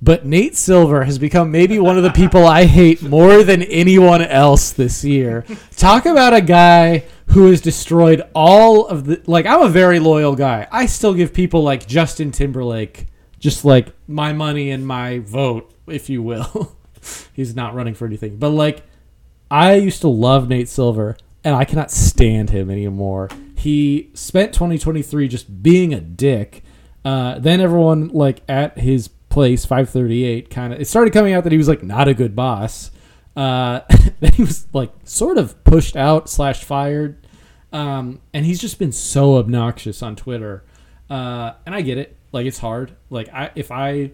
But Nate Silver has become maybe one of the people I hate more than anyone else this year. Talk about a guy who has destroyed all of the. Like, I'm a very loyal guy. I still give people like Justin Timberlake just like my money and my vote, if you will. He's not running for anything. But like, I used to love Nate Silver, and I cannot stand him anymore. He spent 2023 just being a dick. Uh, then everyone like at his place 538 kind of it started coming out that he was like not a good boss. Uh, then he was like sort of pushed out slash fired. Um, and he's just been so obnoxious on twitter. Uh, and i get it. Like it's hard. Like i if i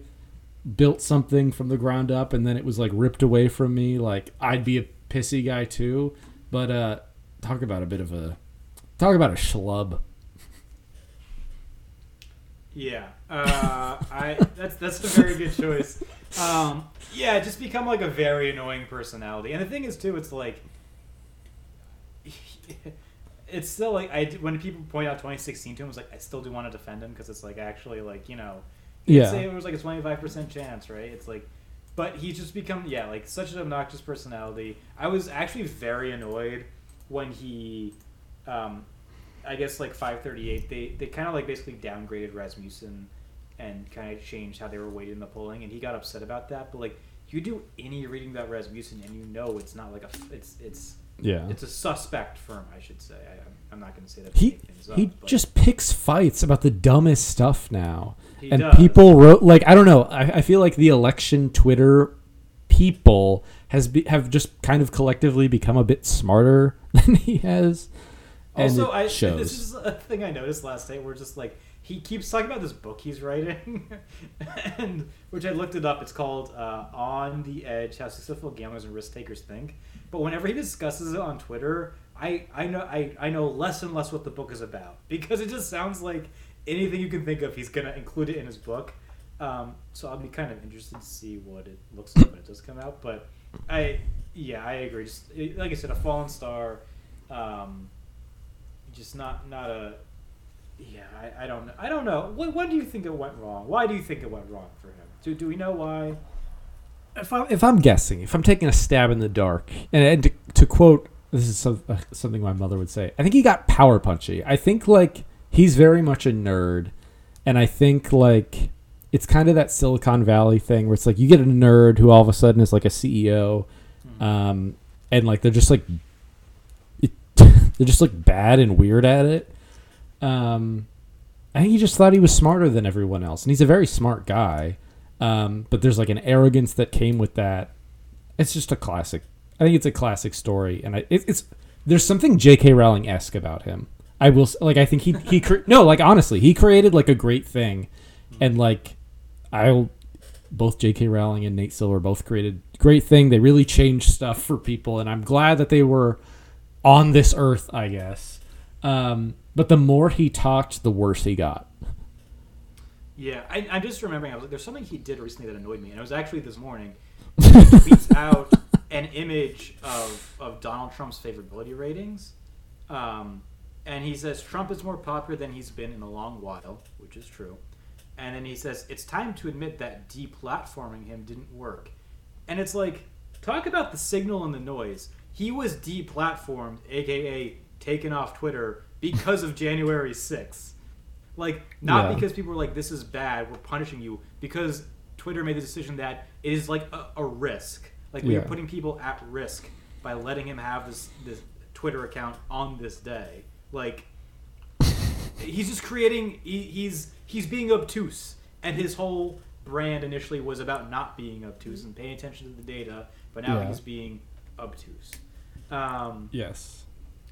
built something from the ground up and then it was like ripped away from me like i'd be a pissy guy too. But uh talk about a bit of a talk about a schlub Yeah, uh, I that's that's a very good choice. Um, yeah, just become like a very annoying personality. And the thing is too, it's like it's still like I when people point out 2016 to him, it's like I still do want to defend him because it's like actually like you know, Yeah. say it was like a 25 percent chance, right? It's like, but he's just become yeah like such an obnoxious personality. I was actually very annoyed when he um, I guess like 538, they they kind of like basically downgraded Rasmussen and kind of changed how they were weighted in the polling, and he got upset about that. But like, you do any reading about Rasmussen, and you know it's not like a it's it's yeah it's a suspect firm, I should say. I, I'm- I'm not going to say that. he up, he just picks fights about the dumbest stuff now and does. people wrote like i don't know I, I feel like the election twitter people has be, have just kind of collectively become a bit smarter than he has Also, I shows this is a thing I noticed last night. Where just like he keeps talking about this book he's writing, and which I looked it up. It's called uh, "On the Edge: How Successful Gamblers and Risk Takers Think." But whenever he discusses it on Twitter, I I know I, I know less and less what the book is about because it just sounds like anything you can think of. He's gonna include it in his book. Um, so I'll be kind of interested to see what it looks like when it does come out. But I yeah I agree. Just like I said, a fallen star. Um, just not not a yeah I, I don't know I don't know. When, when do you think it went wrong? Why do you think it went wrong for him? Do, do we know why? If, i'm if i'm guessing if i'm taking a stab in the dark and, and to, to quote this is some, uh, something my mother would say i think he got power punchy. I think like he's very much a nerd and i think like it's kind of that silicon valley thing where it's like you get a nerd who all of a sudden is like a ceo um, and like they're just like they're just like bad and weird at it um, i think he just thought he was smarter than everyone else and he's a very smart guy um, but there's like an arrogance that came with that it's just a classic i think it's a classic story and I, it, it's there's something jk rowling-esque about him i will like i think he he cre- no like honestly he created like a great thing and like i'll both J.K. Rowling and Nate Silver both created great thing. They really changed stuff for people, and I'm glad that they were on this earth. I guess. Um, but the more he talked, the worse he got. yeah I, I'm just remembering I was like there's something he did recently that annoyed me and it was actually this morning he tweets out an image of of Donald Trump's favorability ratings um, and he says Trump is more popular than he's been in a long while which is true and then he says it's time to admit that deplatforming him didn't work and it's like talk about the signal and the noise he was deplatformed aka taken off twitter because of january 6th like not Yeah. because people were like this is bad we're punishing you because twitter made the decision that it is like a, a risk like we are Yeah. putting people at risk by letting him have this this twitter account on this day like he's just creating he, he's he's being obtuse and his whole brand initially was about not being obtuse and paying attention to the data but now Yeah. he's being obtuse um, Yes.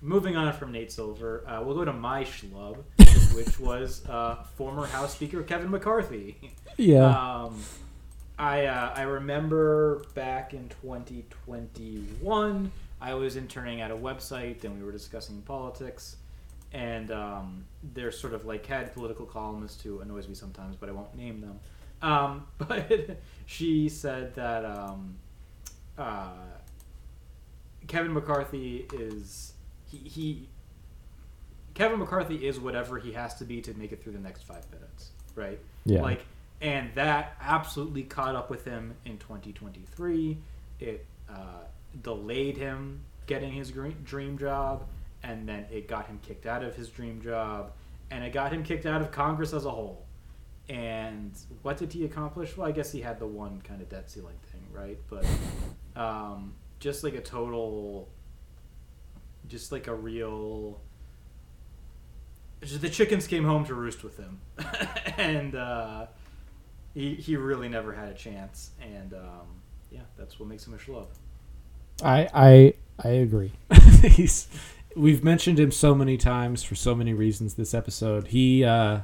moving on from Nate Silver, uh, we'll go to my schlub, which was uh, former House Speaker Kevin McCarthy. Yeah. Um, I uh, I remember back in 2021, I was interning at a website and we were discussing politics, and um, there's sort of like had political columnist who annoys me sometimes, but I won't name them. Um, but she said that um, uh, Kevin McCarthy is he, he Kevin McCarthy is whatever he has to be to make it through the next five minutes, right? Yeah. Like, and that absolutely caught up with him in 2023. It uh, delayed him getting his dream job, and then it got him kicked out of his dream job, and it got him kicked out of Congress as a whole. And what did he accomplish? Well, I guess he had the one kind of debt ceiling thing, right? But um, just like a total, just like a real. just The chickens came home to roost with him, and uh, he he really never had a chance. And um, yeah, that's what makes him a schlub. I I I agree. He's, we've mentioned him so many times for so many reasons this episode. He uh,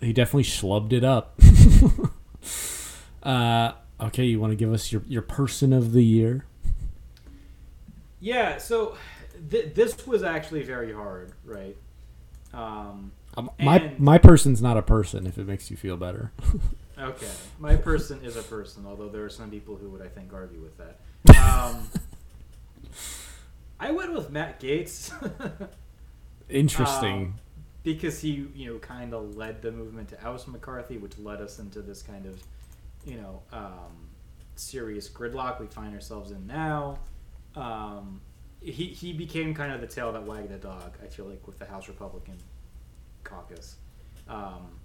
he definitely schlubbed it up. uh, okay, you want to give us your, your person of the year? Yeah, so th- this was actually very hard, right? Um, Um, my my person's not a person. If it makes you feel better. okay, my person is a person, although there are some people who would, I think, argue with that. Um, I went with Matt Gaetz Interesting. Um, because he, you know, kind of led the movement to oust McCarthy, which led us into this kind of, you know, um, serious gridlock we find ourselves in now. Um, he he became kind of the tail that wagged the dog. I feel like with the House Republican caucus. Um,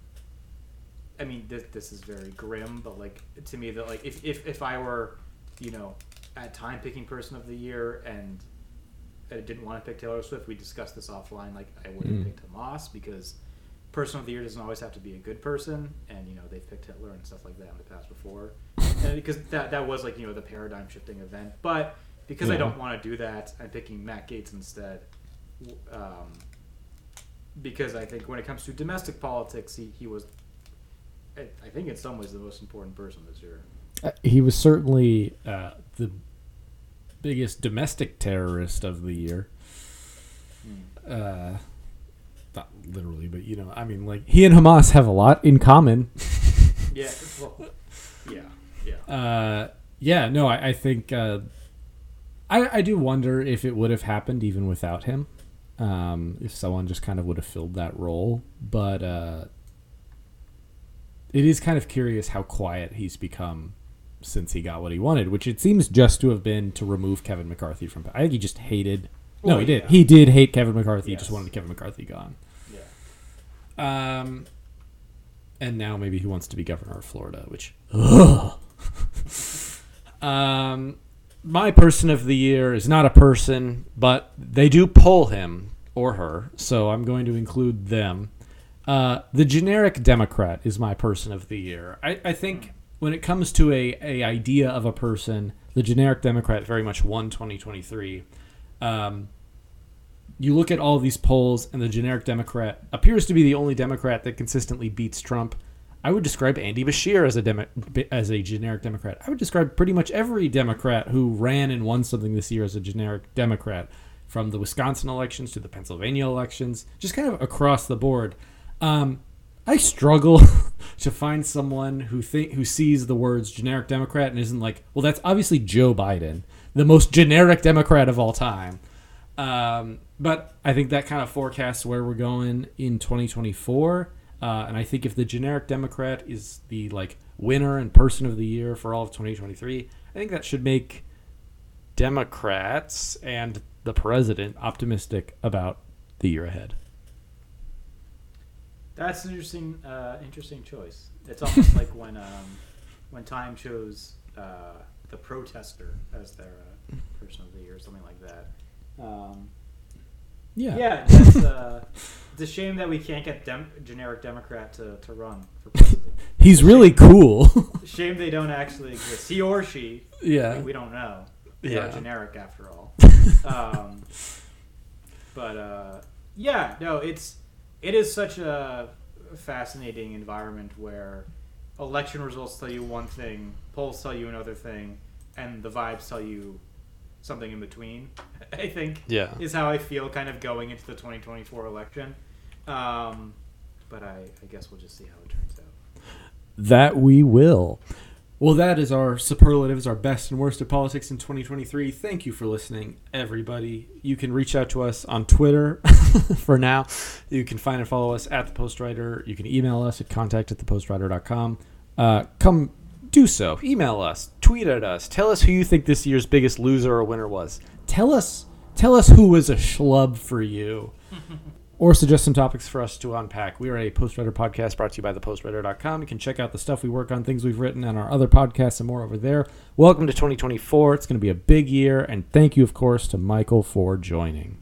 I mean, this this is very grim, but like to me, that like if, if if I were, you know, at time picking person of the year and I didn't want to pick Taylor Swift, we discussed this offline. Like I would have Mm. picked Hamas because person of the year doesn't always have to be a good person, and you know they've picked Hitler and stuff like that in the past before, and because that that was like you know the paradigm shifting event. But because I don't want to do that, I'm picking Matt Gaetz instead. Um, because I think when it comes to domestic politics, he, he was, I I think in some ways, the most important person this year. Uh, he was certainly uh, the biggest domestic terrorist of the year. Uh, not literally, but you know, I mean, like he and Hamas have a lot in common. Yeah, well, yeah, yeah. Uh, yeah, no, I, I think uh, I, I do wonder if it would have happened even without him. Um, if someone just kind of would have filled that role, but uh, it is kind of curious how quiet he's become since he got what he wanted, which it seems just to have been to remove Kevin McCarthy from. I think he just hated. No, he did. yeah. He did hate Kevin McCarthy. He just wanted Kevin McCarthy gone. Um, and now maybe he wants to be governor of Florida, which. um, my person of the year is not a person, but they do poll him or her, so I'm going to include them. Uh, the generic Democrat is my person of the year. I, I think when it comes to a, a idea of a person, the generic Democrat very much won 2023. Um, you look at all these polls, and the generic Democrat appears to be the only Democrat that consistently beats Trump. I would describe Andy Beshear as a demo, as a generic Democrat. I would describe pretty much every Democrat who ran and won something this year as a generic Democrat, from the Wisconsin elections to the Pennsylvania elections, just kind of across the board. Um, I struggle to find someone who think who sees the words generic Democrat and isn't like, well, that's obviously Joe Biden, the most generic Democrat of all time. Um, but I think that kind of forecasts where we're going in 2024. Uh, and I think if the generic Democrat is the like winner and person of the year for all of 2023, I think that should make Democrats and the president optimistic about the year ahead. That's an interesting, uh, interesting choice. It's almost like when um, when Time chose uh, the protester as their uh, person of the year, or something like that. Um, yeah, that's, uh, it's a shame that we can't get dem- generic Democrat to, to run for president. He's really cool. shame they don't actually exist. He or she, yeah. we don't know. They Yeah. are generic after all. um, but uh, yeah, no, it's it is such a fascinating environment where election results tell you one thing, polls tell you another thing, and the vibes tell you something in between. I think Yeah. is how I feel kind of going into the 2024 election. Um, but I, I guess we'll just see how it turns out. That we will. Well, that is our superlatives, our best and worst of politics in 2023. Thank you for listening, everybody. You can reach out to us on Twitter for now. You can find and follow us at the Postwriter. You can email us at contact at thepostwriter.com. Uh, come do so. Email us, tweet at us, tell us who you think this year's biggest loser or winner was. Tell us, tell us who was a schlub for you or suggest some topics for us to unpack. We are a Postwriter podcast brought to you by thepostwriter.com. You can check out the stuff we work on, things we've written, and our other podcasts and more over there. Welcome to 2024. It's going to be a big year, and thank you, of course, to Michael for joining.